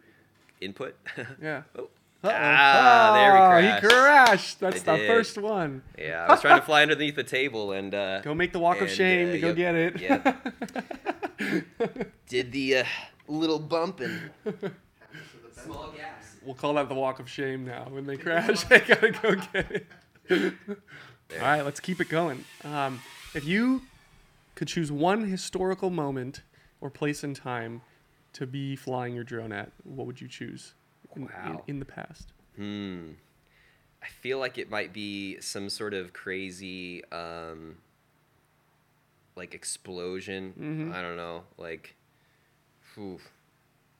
Speaker 2: input.
Speaker 1: Yeah.
Speaker 2: oh.
Speaker 1: Uh-oh.
Speaker 2: Ah, there we
Speaker 1: Oh,
Speaker 2: crashed.
Speaker 1: He crashed. That's
Speaker 2: I
Speaker 1: the
Speaker 2: did.
Speaker 1: first one.
Speaker 2: Yeah, I was trying to fly underneath the table and uh,
Speaker 1: Go make the walk of shame
Speaker 2: uh,
Speaker 1: to go
Speaker 2: yep,
Speaker 1: get it.
Speaker 2: did the uh, little bump and small gas.
Speaker 1: we'll call that the walk of shame now. When they crash, they gotta go get it. All right, let's keep it going. Um, if you could choose one historical moment or place in time to be flying your drone at, what would you choose in, in,
Speaker 2: Wow.
Speaker 1: in the past?
Speaker 2: Hmm. I feel like it might be some sort of crazy, um, like explosion.
Speaker 1: Mhm.
Speaker 2: I don't know, like, whew.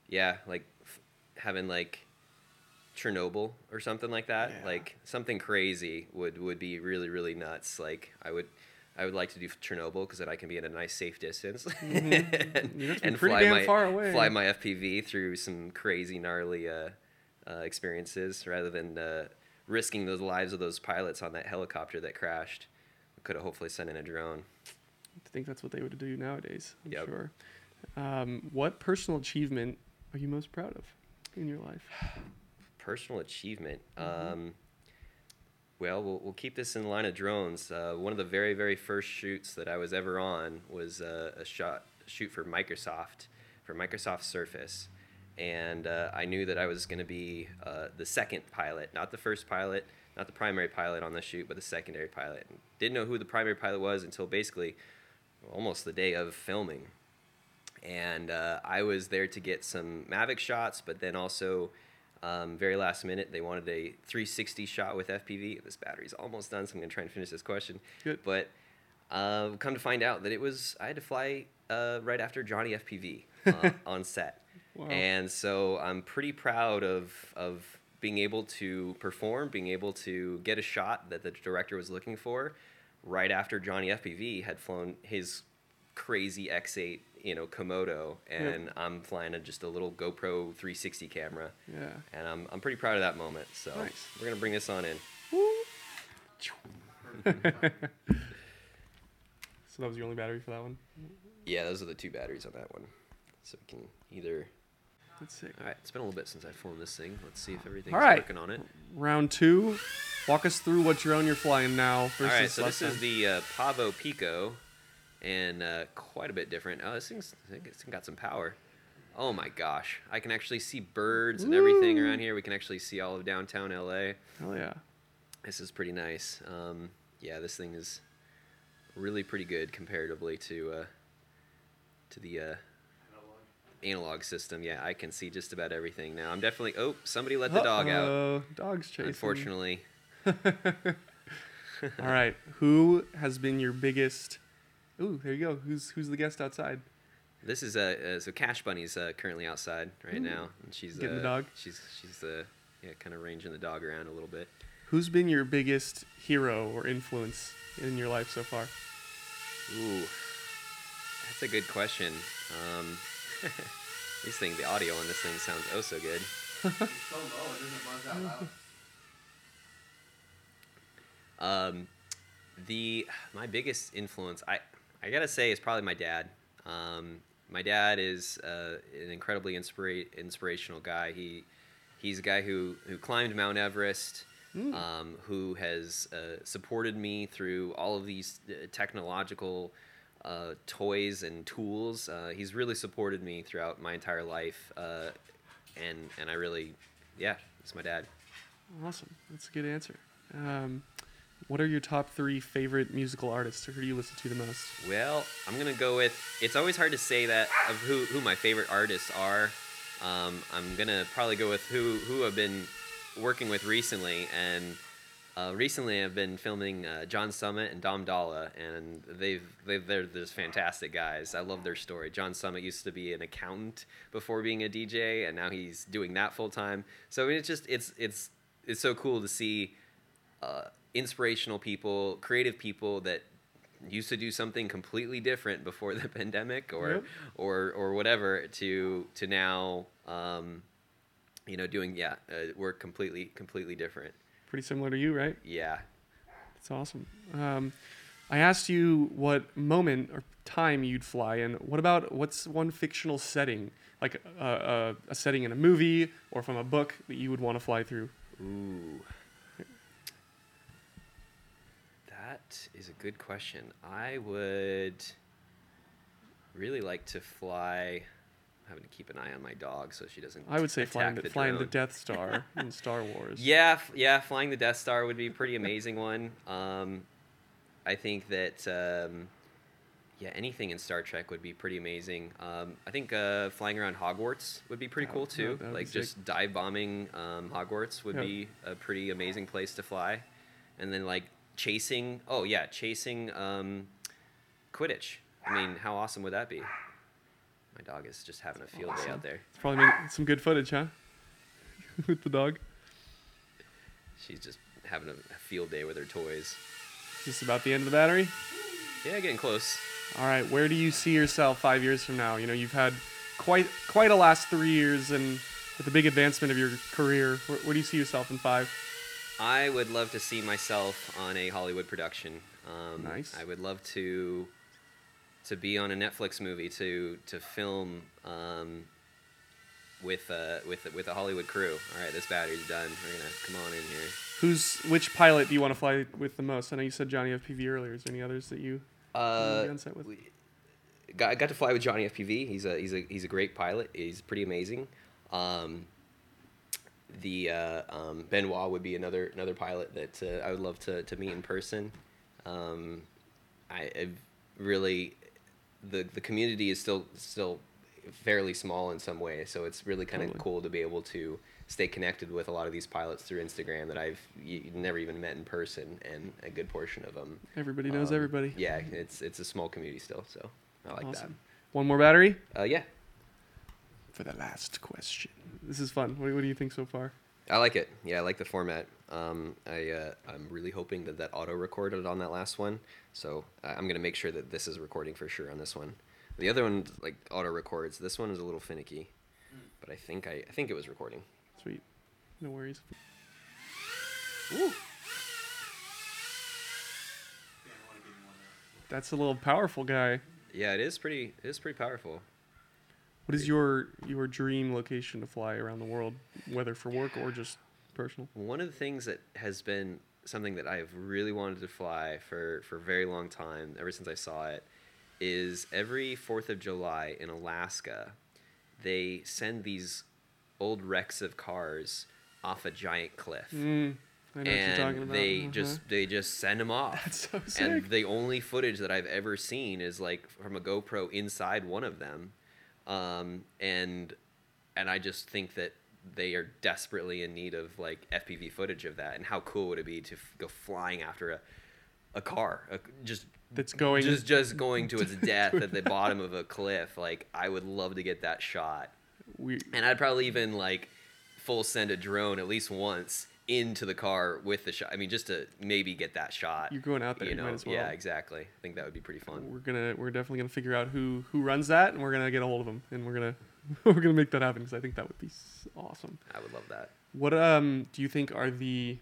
Speaker 2: yeah, like f- having like Chernobyl or something like that.
Speaker 1: Yeah.
Speaker 2: Like something crazy would would be really really nuts. Like I would. I would like to do Chernobyl because then I can be at a nice safe distance and,
Speaker 1: Mm-hmm. You have to be
Speaker 2: and fly my
Speaker 1: far away.
Speaker 2: fly my FPV through some crazy gnarly uh, uh, experiences rather than uh, risking the lives of those pilots on that helicopter that crashed. Could have hopefully sent in a drone.
Speaker 1: I think that's what they would do nowadays. I'm
Speaker 2: Yep.
Speaker 1: sure. Um, what personal achievement are you most proud of in your life?
Speaker 2: Personal achievement.
Speaker 1: Mm-hmm.
Speaker 2: Um, well, well, we'll keep this in the line of drones. Uh, one of the very, very first shoots that I was ever on was uh, a shot shoot for Microsoft, for Microsoft Surface, and uh, I knew that I was going to be uh, the second pilot, not the first pilot, not the primary pilot on the shoot, but the secondary pilot. Didn't know who the primary pilot was until basically almost the day of filming. And uh, I was there to get some Mavic shots, but then also um, very last minute they wanted a 360 shot with FPV. This battery's almost done, so I'm gonna try and finish this question.
Speaker 1: Good.
Speaker 2: But uh, come to find out that it was I had to fly uh, right after Johnny FPV uh, on set,
Speaker 1: Wow.
Speaker 2: and so I'm pretty proud of of being able to perform, being able to get a shot that the director was looking for, right after Johnny FPV had flown his crazy X8, you know, Komodo, and I'm flying a, just a little GoPro 360 camera,
Speaker 1: Yeah.
Speaker 2: and I'm I'm pretty proud of that moment. So
Speaker 1: Nice.
Speaker 2: we're gonna bring this on in.
Speaker 1: So that was your only battery for that one.
Speaker 2: Yeah, those are the two batteries on that one. So we can either.
Speaker 1: That's sick.
Speaker 2: All right, it's been a little bit since I formed this thing. Let's see if everything's
Speaker 1: right.
Speaker 2: working on it.
Speaker 1: Round two. Walk us through what drone you're flying now versus
Speaker 2: All right, so this is the uh, Pavo Pico, and uh, quite a bit different. Oh, this thing's think it's got some power. Oh my gosh, I can actually see birds and everything around here. We can actually see all of downtown LA.
Speaker 1: Oh yeah.
Speaker 2: This is pretty nice. Um, yeah, this thing is really pretty good comparatively to uh, to the uh, analog system. Yeah, I can see just about everything now. I'm definitely. Oh, somebody let the dog out.
Speaker 1: Uh-oh, Dog's chasing.
Speaker 2: Unfortunately,
Speaker 1: All right. Who has been your biggest? Ooh, there you go. Who's who's the guest outside?
Speaker 2: this is uh, uh so Cash Bunny's uh, currently outside right
Speaker 1: Ooh.
Speaker 2: now, and she's
Speaker 1: Getting the
Speaker 2: uh,
Speaker 1: dog?
Speaker 2: She's she's uh, yeah, kind of ranging the dog around a little bit.
Speaker 1: Who's been your biggest hero or influence in your life so far?
Speaker 2: Ooh, that's a good question. Um, these things, the audio on this thing sounds oh so good.
Speaker 3: so low, it doesn't buzz out loud.
Speaker 2: Um, the my biggest influence, I I gotta say, it's probably my dad. Um, my dad is uh, an incredibly inspira- inspirational guy. He he's a guy who who climbed Mount Everest. Um, who has uh, supported me through all of these uh, technological uh, toys and tools. Uh, he's really supported me throughout my entire life, uh, and and I really, yeah, it's my dad.
Speaker 1: Awesome. That's a good answer. Um, what are your top three favorite musical artists, who do you listen to the most?
Speaker 2: Well, I'm gonna go with. It's always hard to say that of who who my favorite artists are. Um, I'm gonna probably go with who who I've been working with recently, and uh, recently I've been filming uh, John Summit and Dom Dalla, and they've they've they're just fantastic guys. I love their story. John Summit used to be an accountant before being a DJ, and now he's doing that full time. So it's just it's it's it's so cool to see uh, inspirational people, creative people that used to do something completely different before the pandemic or
Speaker 1: Yep.
Speaker 2: or or whatever to to now um, you know, doing yeah, uh, work completely completely different.
Speaker 1: Pretty similar to you, right?
Speaker 2: Yeah.
Speaker 1: That's awesome. Um, I asked you what moment or time you'd fly in. What about what's one fictional setting, like a, a, a setting in a movie or from a book that you would want to fly through?
Speaker 2: Ooh. That is a good question. I would really like to fly. I'm having to keep an eye on my dog so she doesn't.
Speaker 1: I would say flying
Speaker 2: attack
Speaker 1: the, flying the. Death Star in Star Wars.
Speaker 2: Yeah, f- yeah, flying the Death Star would be a pretty amazing one. Um, I think that um, yeah, anything in Star Trek would be pretty amazing. Um, I think uh, flying around Hogwarts would be pretty cool too.
Speaker 1: that would be
Speaker 2: like
Speaker 1: sick.
Speaker 2: just dive bombing um, Hogwarts would
Speaker 1: Yeah.
Speaker 2: be a pretty amazing place to fly, and then like chasing. Oh yeah, chasing um, Quidditch. I mean, how awesome would that be? My dog is just having a field day out there.
Speaker 1: It's probably make some good footage, huh? With the dog.
Speaker 2: She's just having a a field day with her toys.
Speaker 1: Just about the end of the battery.
Speaker 2: Yeah, getting close.
Speaker 1: All right, where do you see yourself five years from now? You know, you've had quite quite a last three years, and with the big advancement of your career, where, where do you see yourself in five?
Speaker 2: I would love to see myself on a Hollywood production. Um,
Speaker 1: Nice.
Speaker 2: I would love to to be on a Netflix movie to to film um, with uh, with with a Hollywood crew. All right, this battery's done. We're gonna come on in here.
Speaker 1: Who's which pilot do you want to fly with the most? I know you said Johnny FPV earlier. Is there any others that you
Speaker 2: Uh,
Speaker 1: on set with?
Speaker 2: we- got, I got to fly with Johnny FPV. He's a he's a he's a great pilot. He's pretty amazing. Um, the uh, um, Benoit would be another another pilot that uh, I would love to, to meet in person. Um, I I've really the the community is still still fairly small in some ways, so it's really kind of
Speaker 1: Totally.
Speaker 2: cool to be able to stay connected with a lot of these pilots through Instagram that I've y- never even met in person, and a good portion of them
Speaker 1: Everybody knows
Speaker 2: um,
Speaker 1: everybody.
Speaker 2: Yeah, it's it's a small community still, so I like
Speaker 1: Awesome. One more battery.
Speaker 2: Uh, yeah,
Speaker 1: for the last question. This is fun. What, what do you think so far?
Speaker 2: I like it. Yeah, I like the format. Um, I uh, I'm really hoping that that auto recorded on that last one, so I- I'm gonna make sure that this is recording for sure on this one. The other one like auto records. This one is a little finicky, but I think I I think it was recording.
Speaker 1: Sweet. No worries.
Speaker 2: Woo.
Speaker 1: That's a little powerful guy.
Speaker 2: Yeah, it is pretty. It is pretty powerful.
Speaker 1: What is your your dream location to fly around the world, whether for work or just personal?
Speaker 2: One of the things that has been something that I've really wanted to fly for, for a very long time, ever since I saw it, is every 4th of July in Alaska, they send these old wrecks of cars off a giant cliff.
Speaker 1: Mm, I know what you're talking
Speaker 2: and
Speaker 1: about.
Speaker 2: they
Speaker 1: Uh-huh.
Speaker 2: just they just send them off.
Speaker 1: That's so
Speaker 2: And the only footage that I've ever seen is like from a GoPro inside one of them, um, and and I just think that they are desperately in need of like FPV footage of that. And how cool would it be to f- go flying after a a car, a, just
Speaker 1: That's going.
Speaker 2: just just going to its death at the bottom of a cliff? Like I would love to get that shot,
Speaker 1: we,
Speaker 2: and I'd probably even like full send a drone at least once into the car with the shot. I mean, just to maybe get that shot.
Speaker 1: You're going out there,
Speaker 2: You
Speaker 1: you
Speaker 2: know,
Speaker 1: might as well.
Speaker 2: yeah, exactly. I think that would be pretty fun.
Speaker 1: we're gonna we're definitely gonna figure out who who runs that, and we're gonna get a hold of them, and we're gonna we're gonna make that happen because I think that would be awesome.
Speaker 2: I would love that.
Speaker 1: What um do you think are the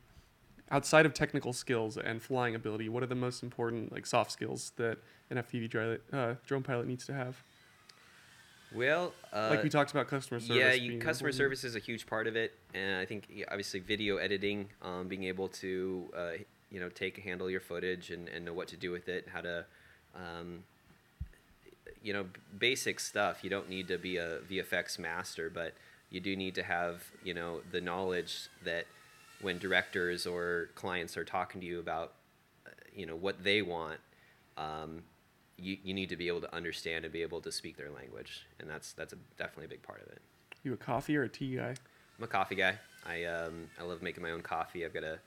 Speaker 1: outside of technical skills and flying ability? What are the most important like soft skills that an FPV dri- uh, drone pilot needs to have?
Speaker 2: Well, uh,
Speaker 1: Like we talked about customer service.
Speaker 2: yeah, you, customer
Speaker 1: important.
Speaker 2: service is a huge part of it, and I think yeah, obviously video editing, um, being able to uh, you know take handle your footage and, and know what to do with it, how to um, you know basic stuff. You don't need to be a VFX master, but you do need to have you know the knowledge that when directors or clients are talking to you about uh, you know what they want. Um, you, you need to be able to understand and be able to speak their language, and that's that's a, definitely a big part of it.
Speaker 1: You a coffee or a tea guy?
Speaker 2: I'm a coffee guy. I um, I love making my own coffee. I've got a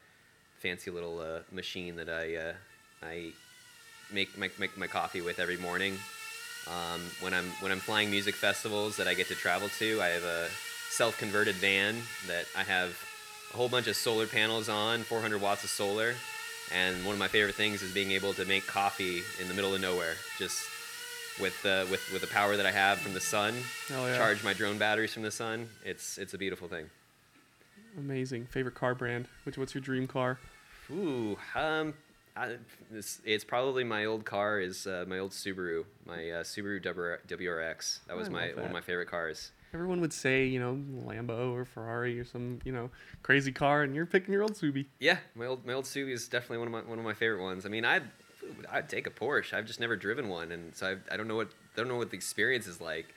Speaker 2: fancy little uh, machine that I uh, I make, make make my coffee with every morning. Um, when I'm when I'm flying music festivals that I get to travel to, I have a self-converted van that I have a whole bunch of solar panels on, 400 watts of solar, and one of my favorite things is being able to make coffee in the middle of nowhere, just with uh, with with the power that I have from the sun.
Speaker 1: Hell yeah.
Speaker 2: Charge my drone batteries from the sun. It's it's a beautiful thing.
Speaker 1: Amazing. Favorite car brand? Which what's your dream car?
Speaker 2: Ooh, um, I, this, it's probably my old car is uh, my old Subaru, my uh, Subaru WR, WRX. That was
Speaker 1: I
Speaker 2: my one of my favorite cars.
Speaker 1: Everyone would say, you know, Lambo or Ferrari or some, you know, crazy car, and you're picking your old Subi.
Speaker 2: Yeah, my old my old Subaru is definitely one of my one of my favorite ones. I mean, I'd I'd take a Porsche. I've just never driven one, and so I, I don't know what I don't know what the experience is like.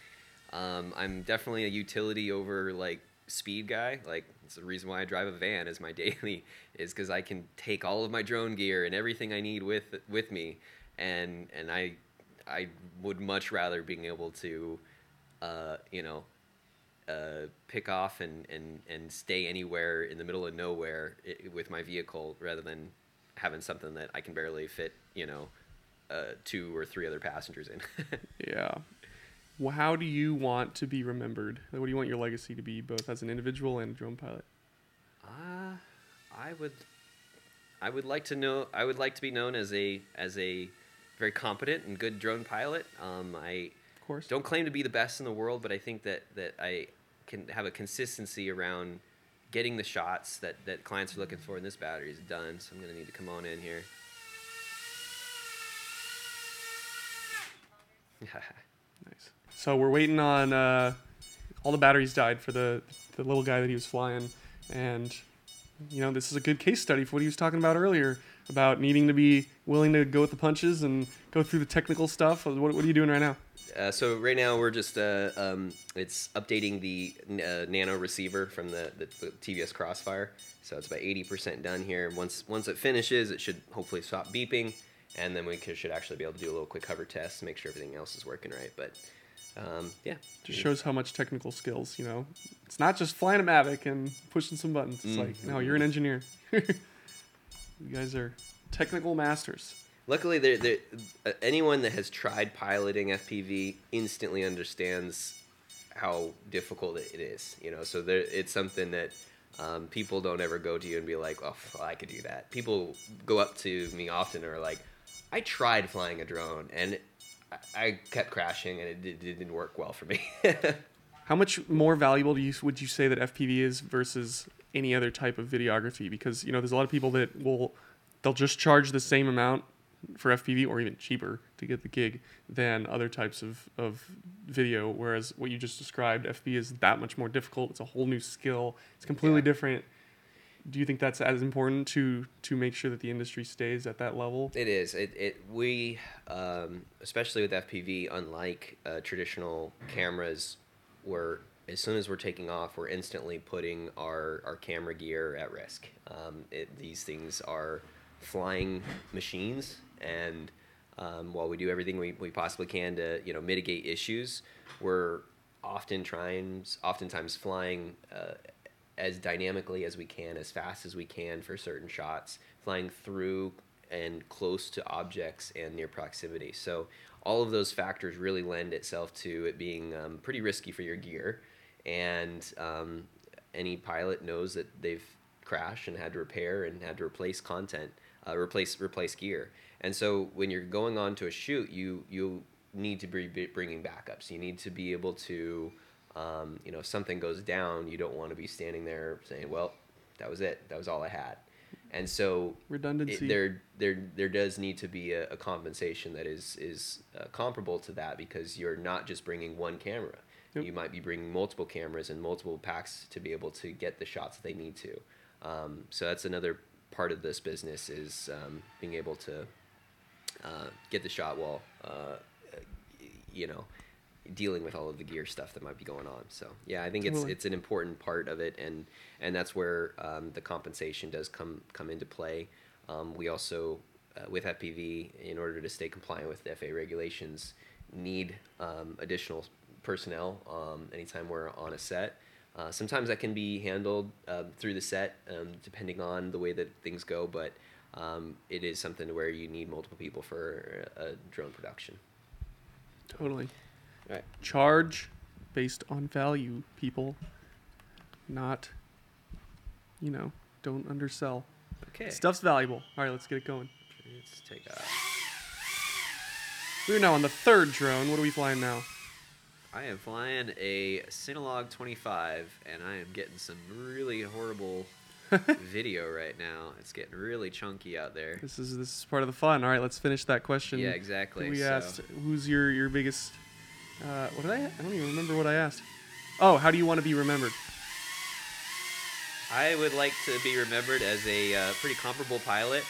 Speaker 2: Um, I'm definitely a utility over like speed guy. Like it's the reason why I drive a van as my daily is because I can take all of my drone gear and everything I need with with me, and and I I would much rather being able to, uh, you know, uh, pick off and, and, and stay anywhere in the middle of nowhere with my vehicle rather than having something that I can barely fit, you know, uh, two or three other passengers in.
Speaker 1: Yeah. Well, how do you want to be remembered? What do you want your legacy to be, both as an individual and a drone pilot?
Speaker 2: uh, I would I would like to know I would like to be known as a as a very competent and good drone pilot. Um, I
Speaker 1: Of course.
Speaker 2: don't claim to be the best in the world, but I think that that I can have a consistency around getting the shots that that clients are looking for. And this battery is done, so I'm gonna need to come on in here.
Speaker 1: Nice. So we're waiting on uh, all the batteries died for the the little guy that he was flying, and you know this is a good case study for what he was talking about earlier about needing to be willing to go with the punches and go through the technical stuff. What, what are you doing right now?
Speaker 2: Uh, so right now we're just uh, um, it's updating the uh, nano receiver from the, the, the TBS Crossfire. So it's about eighty percent done here. Once once it finishes, it should hopefully stop beeping, and then we could, should actually be able to do a little quick hover test to make sure everything else is working right. But um, yeah,
Speaker 1: Just shows how much technical skills. You know, it's not just flying a Mavic and pushing some buttons. It's like no, you're an engineer. you guys are technical masters.
Speaker 2: Luckily, there, there, uh, anyone that has tried piloting FPV instantly understands how difficult it is. You know, so there, it's something that um, people don't ever go to you and be like, "Oh, I could do that." People go up to me often and are like, "I tried flying a drone and I, I kept crashing and it, did, it didn't work well for me."
Speaker 1: How much more valuable do you would you say that FPV is versus any other type of videography? Because you know, there's a lot of people that will they'll just charge the same amount for FPV or even cheaper to get the gig than other types of, of video. Whereas what you just described, FPV is that much more difficult. It's a whole new skill. It's completely
Speaker 2: Yeah.
Speaker 1: different. Do you think that's as important to to make sure that the industry stays at that level?
Speaker 2: It is. It, it we um, especially with FPV, unlike uh, traditional cameras, where as soon as we're taking off, we're instantly putting our, our camera gear at risk. Um, it, these things are flying machines, and um, while we do everything we, we possibly can to you know mitigate issues, we're often trying, oftentimes flying uh, as dynamically as we can, as fast as we can for certain shots, flying through and close to objects and near proximity. So all of those factors really lend itself to it being um, pretty risky for your gear. And um, any pilot knows that they've crashed and had to repair and had to replace content, uh, replace replace gear. And so when you're going on to a shoot, you you need to be bringing backups. You need to be able to, um, you know, if something goes down, you don't want to be standing there saying, "Well, that was it. That was all I had." And so
Speaker 1: Redundancy.
Speaker 2: it, there there there does need to be a, a compensation that is is uh, comparable to that because you're not just bringing one camera.
Speaker 1: Yep.
Speaker 2: You might be bringing multiple cameras and multiple packs to be able to get the shots that they need to. Um, so that's another part of this business is um, being able to uh, get the shot while uh, you know dealing with all of the gear stuff that might be going on. So yeah, I think it's
Speaker 1: Totally.
Speaker 2: it's an important part of it, and and that's where um, the compensation does come come into play. Um, we also uh, with FPV, in order to stay compliant with the FAA regulations, need um, additional personnel um, anytime we're on a set. Uh, sometimes that can be handled uh, through the set, um, depending on the way that things go. But um, it is something where you need multiple people for a drone production.
Speaker 1: totally.
Speaker 2: All right.
Speaker 1: Charge based on value, people. Not, you know, don't undersell.
Speaker 2: Okay.
Speaker 1: Stuff's valuable. All right, let's get it going.
Speaker 2: Let's take a.
Speaker 1: We're now on the third drone. What are we flying now?
Speaker 2: I am flying a Cinelog 25, and I am getting some really horrible video right now. It's getting really chunky out there.
Speaker 1: This is this is part of the fun. All right, let's finish that question.
Speaker 2: Yeah, exactly.
Speaker 1: We
Speaker 2: so,
Speaker 1: asked who's your your biggest. Uh, what did I? I don't even remember what I asked. Oh, how do you want to be remembered?
Speaker 2: I would like to be remembered as a uh, pretty comparable pilot,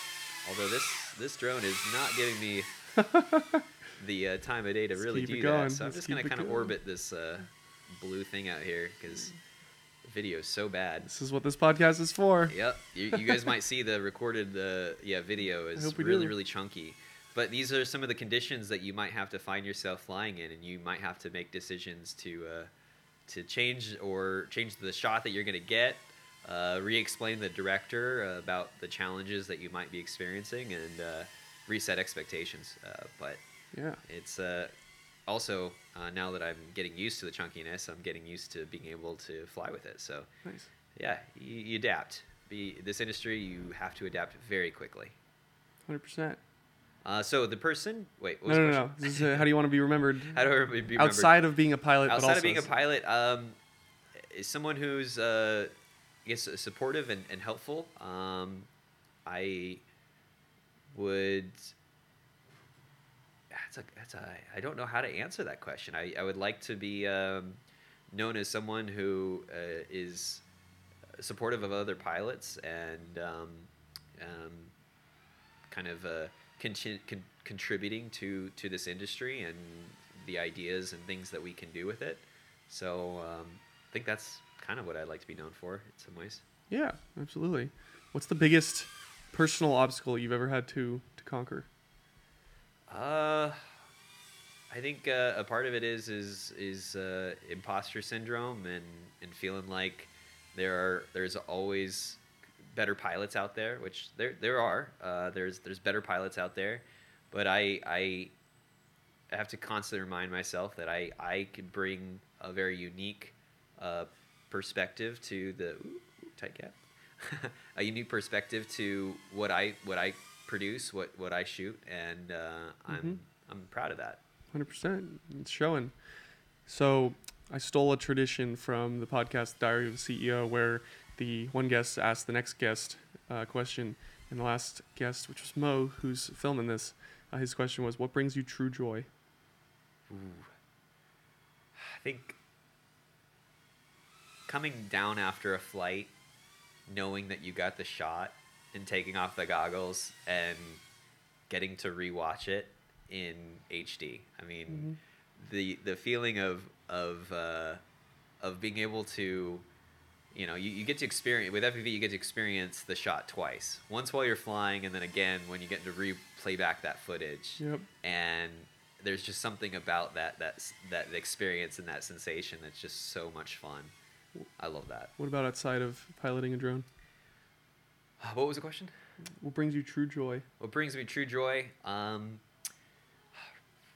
Speaker 2: although this this drone is not giving me the uh, time of day to
Speaker 1: Let's
Speaker 2: really do that. So I'm
Speaker 1: Let's
Speaker 2: just gonna kind of orbit this uh, blue thing out here because the video is so bad.
Speaker 1: This is what this podcast is for.
Speaker 2: Yep, you, you guys might see the recorded uh, yeah video is really
Speaker 1: do.
Speaker 2: really chunky. But these are some of the conditions that you might have to find yourself flying in, and you might have to make decisions to uh, to change or change the shot that you're going to get, uh, re-explain the director uh, about the challenges that you might be experiencing, and uh, reset expectations. Uh, but
Speaker 1: Yeah.
Speaker 2: it's uh, also uh, now that I'm getting used to the chunkiness, I'm getting used to being able to fly with it. So
Speaker 1: Nice.
Speaker 2: yeah, you, you adapt. Be this industry, you have to adapt very quickly.
Speaker 1: Hundred percent.
Speaker 2: Uh, so the person, wait, what
Speaker 1: No,
Speaker 2: was
Speaker 1: no,
Speaker 2: the
Speaker 1: no. is, uh, how do you want to be remembered?
Speaker 2: How do I be remembered?
Speaker 1: Outside of being a pilot, but
Speaker 2: outside of being a pilot, um, is someone who's uh, I guess supportive and, and helpful. Um, I would. That's a that's a I don't know how to answer that question. I, I would like to be um, known as someone who uh, is supportive of other pilots and um, um, kind of uh, con- contributing to to this industry and the ideas and things that we can do with it. So um, I think that's kind of what I'd like to be known for in some ways.
Speaker 1: Yeah, absolutely. What's the biggest personal obstacle you've ever had to to conquer?
Speaker 2: Uh, I think uh, a part of it is is is uh, imposter syndrome and and feeling like there are there's always better pilots out there, which there there are. Uh, there's there's better pilots out there, but I I have to constantly remind myself that I I could bring a very unique uh, perspective to the ooh, tight cap. a unique perspective to what I what I produce, what what I shoot, and uh. I'm I'm proud of that.
Speaker 1: Hundred percent. It's showing. So I stole a tradition from the podcast Diary of a CEO, where the one guest asked the next guest uh, a question, and the last guest, which was Mo, who's filming this, uh, his question was, "What brings you true joy?"
Speaker 2: Ooh. I think coming down after a flight, knowing that you got the shot, and taking off the goggles and getting to rewatch it in HD. I mean, the the feeling of of uh, of being able to you know, you, you get to experience with FPV. You get to experience the shot twice. Once while you're flying, and then again when you get to replay back that footage
Speaker 1: Yep.
Speaker 2: and there's just something about that that that experience and that sensation that's just so much fun. I love that.
Speaker 1: What about outside of piloting a drone?
Speaker 2: Uh, What was the question?
Speaker 1: What brings you true joy?
Speaker 2: What brings me true joy? Um,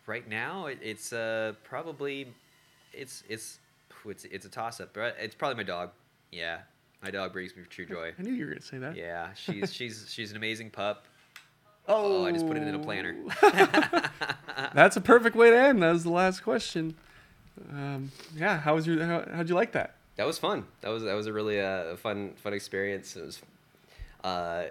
Speaker 2: right now, it, it's uh, probably it's it's it's it's a toss up, but it's probably my dog. Yeah, my dog brings me true joy.
Speaker 1: I knew you were gonna say that.
Speaker 2: Yeah, she's she's she's an amazing pup. Oh, I just put it in a planner.
Speaker 1: That's a perfect way to end. That was the last question. Um, yeah, how was your? How, how'd you like that?
Speaker 4: That was fun. That was that was a really uh, fun fun experience. It was uh,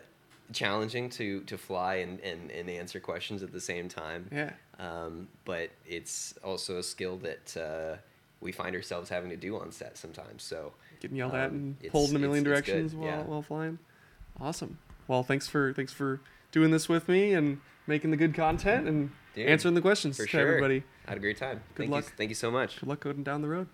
Speaker 4: challenging to to fly and, and, and answer questions at the same time.
Speaker 1: Yeah.
Speaker 4: Um, but it's also a skill that uh, we find ourselves having to do on set sometimes. So
Speaker 1: Getting yelled at
Speaker 4: Um,
Speaker 1: and pulled in a million directions while
Speaker 4: yeah.
Speaker 1: while flying. Awesome. Well, thanks for thanks for doing this with me and making the good content and
Speaker 4: Dude,
Speaker 1: answering the questions
Speaker 4: for
Speaker 1: to
Speaker 4: sure,
Speaker 1: everybody.
Speaker 4: I had a great time.
Speaker 1: Good
Speaker 4: thank
Speaker 1: luck.
Speaker 4: You, thank you so much.
Speaker 1: Good luck going down the road.